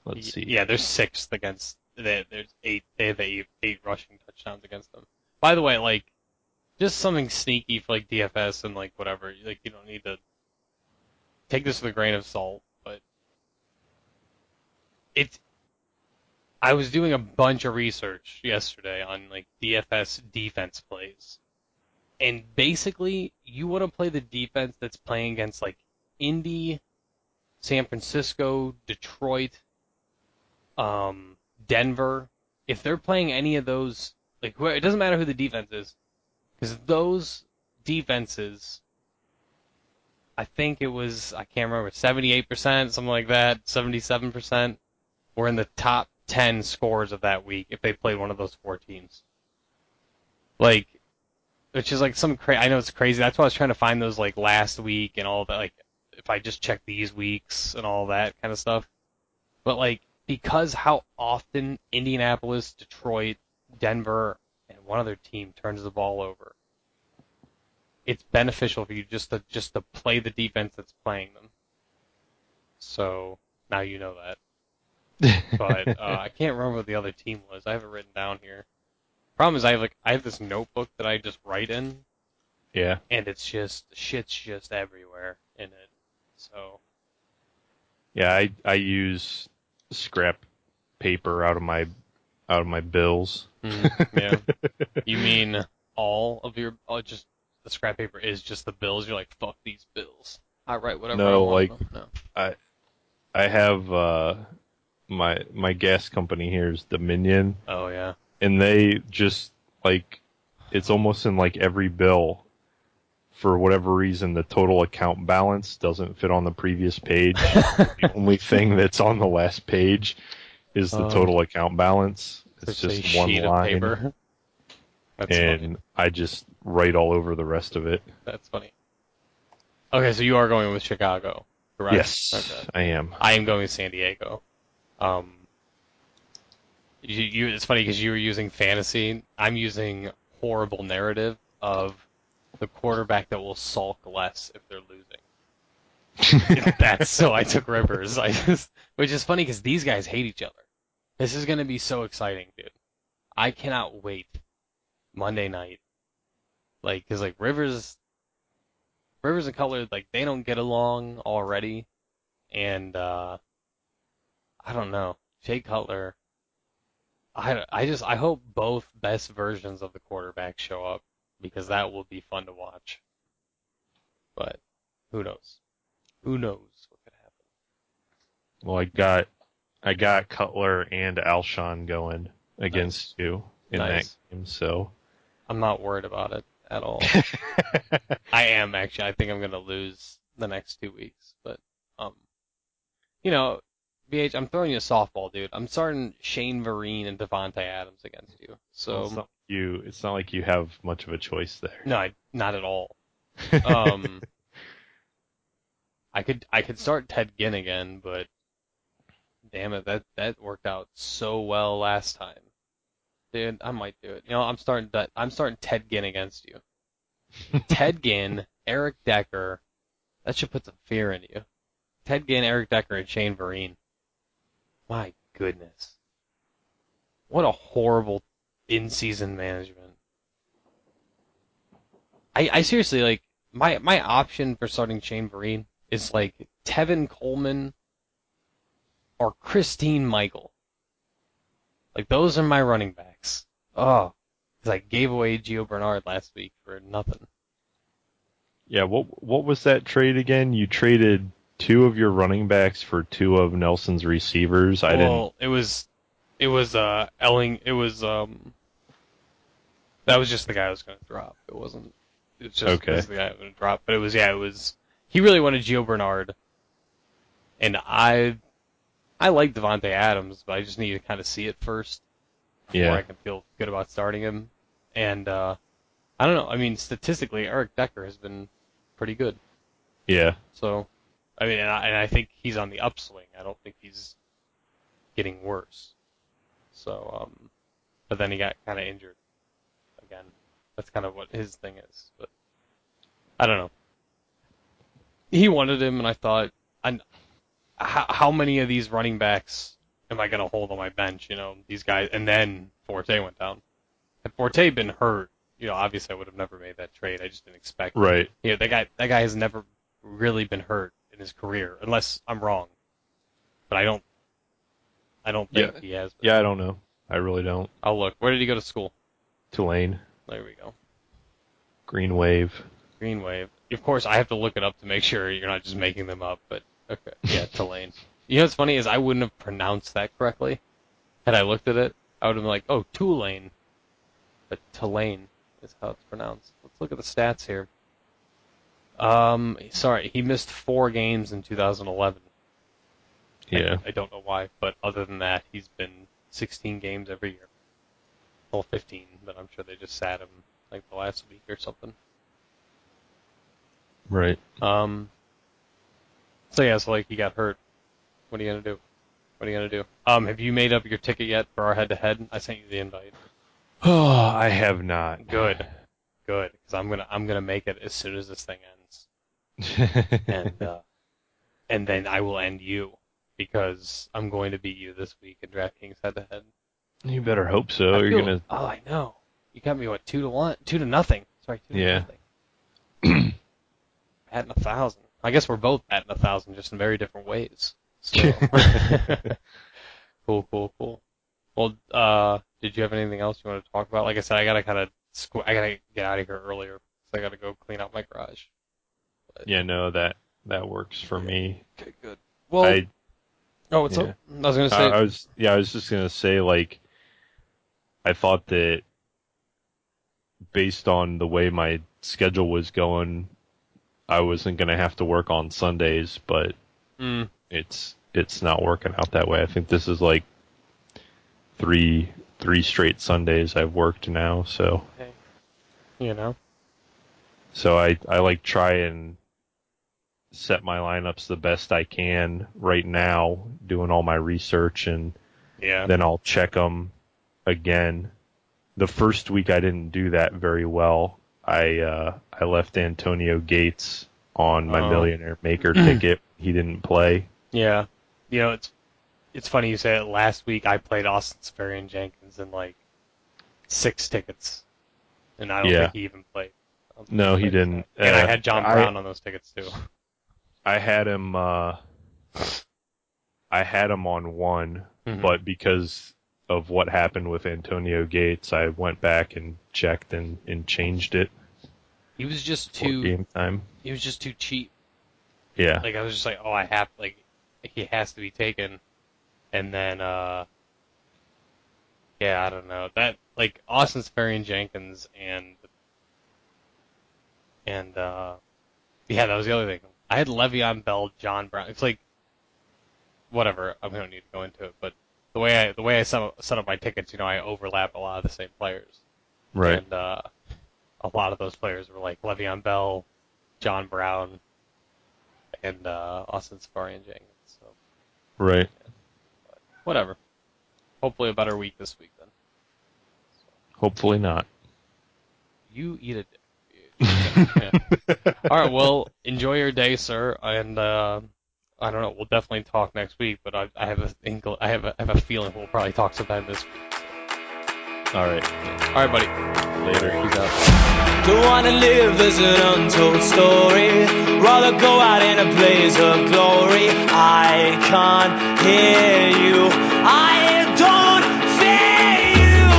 let's see. Yeah, they're sixth against. They, there's eight. They have eight, eight rushing touchdowns against them. By the way, like, just something sneaky for like DFS and like whatever. Like, you don't need to take this with a grain of salt, but it's. I was doing a bunch of research yesterday on like DFS defense plays, and basically you want to play the defense that's playing against like Indy, San Francisco, Detroit, um, Denver. If they're playing any of those, like it doesn't matter who the defense is, because those defenses, I think it was I can't remember seventy eight percent, something like that, seventy seven percent, were in the top ten scores of that week if they played one of those four teams. Like, which is like some cra- I know it's crazy. That's why I was trying to find those like last week and all that. Like, if I just check these weeks and all that kind of stuff. But like because how often Indianapolis, Detroit, Denver, and one other team turns the ball over, it's beneficial for you just to just to play the defense that's playing them. So now you know that. But uh, I can't remember what the other team was. I have it written down here. Problem is, I have like I have this notebook that I just write in, yeah. and it's just shit's just everywhere in it. So Yeah, I I use scrap paper out of my out of my bills. Mm-hmm. yeah. You mean all of your, oh, just the scrap paper is just the bills? You're like, fuck these bills. I write whatever No, I want. like- no. I have uh my my gas company here is Dominion Oh yeah. and they just like it's almost in like every bill for whatever reason the total account balance doesn't fit on the previous page. the only thing that's on the last page is the Oh. total account balance. It's just one line paper. That's and funny. I just write all over the rest of it. That's funny. Okay, so you are going with Chicago, correct? Yes, Okay. I am. I am going with San Diego. Um, you, you, it's funny because you were using fantasy. I'm using horrible narrative of the quarterback that will sulk less if they're losing. That's so I took Rivers. I just, which is funny because these guys hate each other. This is gonna be so exciting, dude. I cannot wait Monday night. Like, cause like Rivers, Rivers and Cutler, like they don't get along already, and uh I don't know. Jay Cutler. I, I just I hope both best versions of the quarterback show up because that will be fun to watch. But who knows? Who knows what could happen? Well, I got I got Cutler and Alshon going against you in Nice. that game, so I'm not worried about it at all. I am actually. I think I'm gonna lose the next two weeks, but um, you know, VH, I'm throwing you a softball, dude. I'm starting Shane Vereen and Davante Adams against you. So not you. It's not like you have much of a choice there. no, I, not at all. Um, I could I could start Ted Ginn again, but damn it, that that worked out so well last time. Dude, I might do it. You know, I'm starting that. I'm starting Ted Ginn against you. Ted Ginn, Eric Decker. That should put some fear in you. Ted Ginn, Eric Decker, and Shane Vereen. My goodness. What a horrible in-season management. I, I seriously like my my option for starting Shane Vereen is like Tevin Coleman or Christine Michael. Like those are my running backs. Oh, because I gave away Gio Bernard last week for nothing. Yeah, what what was that trade again? You traded two of your running backs for two of Nelson's receivers. I didn't. well, it was, it was uh Elling. It was um. That was just the guy I was going to drop. It wasn't. It was just Okay. it was the guy I was going to drop. But it was yeah. It was. He really wanted Gio Bernard, and I, I like Davante Adams, but I just need to kind of see it first before Yeah. I can feel good about starting him. And uh, I don't know. I mean, statistically, Eric Decker has been pretty good. Yeah. So, I mean, and I, and I think he's on the upswing. I don't think he's getting worse. So, um, but then he got kind of injured. That's kind of what his thing is. But I don't know. He wanted him, and I thought, I, how, how many of these running backs am I going to hold on my bench? You know, these guys, and then Forte went down. Had Forte been hurt, you know, obviously I would have never made that trade. I just didn't expect. Right. You know, that guy that guy has never really been hurt in his career, unless I'm wrong. But I don't I don't think Yeah. he has been. Yeah, I don't know. I really don't. I'll look. Where did he go to school? Tulane, There we go. Green Wave. Green Wave. Of course I have to look it up to make sure you're not just making them up, but okay. Yeah, Tulane. You know what's funny is I wouldn't have pronounced that correctly. Had I looked at it, I would have been like, oh, Tulane. But Tulane is how it's pronounced. Let's look at the stats here. Um, sorry, he missed four games in 2011. I- Yeah. I, don't know why, but other than that, he's been 16 games every year. Well, 15, but I'm sure they just sat him like the last week or something. Right. Um. So yeah, so like he got hurt. What are you gonna do? What are you gonna do? Um, have you made up your ticket yet for our head-to-head? I sent you the invite. Oh, I have not. Good, good, because I'm gonna I'm gonna make it as soon as this thing ends, and uh, and then I will end you because I'm going to beat you this week in DraftKings head-to-head. You better hope so. I You're feel- gonna. Oh, I know. You got me what two to one, two to nothing. Sorry, two to Yeah. nothing. batting a thousand. I guess we're both batting a thousand, just in very different ways. So. cool, cool, cool. Well, uh, did you have anything else you want to talk about? Like I said, I gotta kind of squ- I gotta get out of here earlier, so I gotta go clean out my garage. Yeah, no, that that works for me. Okay, good. Well, I, oh, what's yeah. up? I was gonna I, say. I was yeah, I was just gonna say like, I thought that based on the way my schedule was going, I wasn't gonna have to work on Sundays, but mm, it's it's not working out that way. I think this is like three three straight Sundays I've worked now, so hey, you know. so I I like try and set my lineups the best I can right now, doing all my research and Yeah. then I'll check them again. The first week I didn't do that very well. I uh, I left Antonio Gates on my Oh. millionaire maker ticket. He didn't play. Yeah. You know, it's it's funny you say it. Last week I played Austin Seferian-Jenkins in like six tickets, and I don't Yeah. think he even played. I don't think No, he didn't. And I Uh, had John I- Brown on those tickets too. I had him. Uh, I had him on one, Mhm. but because of what happened with Antonio Gates, I went back and checked and, and changed it He was just too. game time. He was just too cheap. Yeah, Like I was just like, oh, I have like he has to be taken, and then uh, yeah, I don't know that like Austin Seferian-Jenkins and and uh, yeah, that was the other thing. I had Le'Veon Bell, John Brown. It's like whatever. I don't need to go into it, but the way I the way I set up, set up my tickets, you know, I overlap a lot of the same players, Right. and uh, a lot of those players were like Le'Veon Bell, John Brown, and uh, Austin Seferian-Jenkins. So Right. whatever. Hopefully a better week this week then. Hopefully not. You eat it. Yeah. All right. Well, enjoy your day, sir, and uh, I don't know. We'll definitely talk next week, but I, I have a inkle, I have a, I have a feeling we'll probably talk sometime this week. All right. All right, buddy. Later. Peace out. Don't wanna live as an untold story. Rather go out in a blaze of glory. I can't hear you. I don't fear you.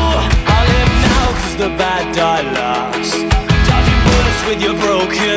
I live now cause the bad die last. Dodging bullets with your broken past.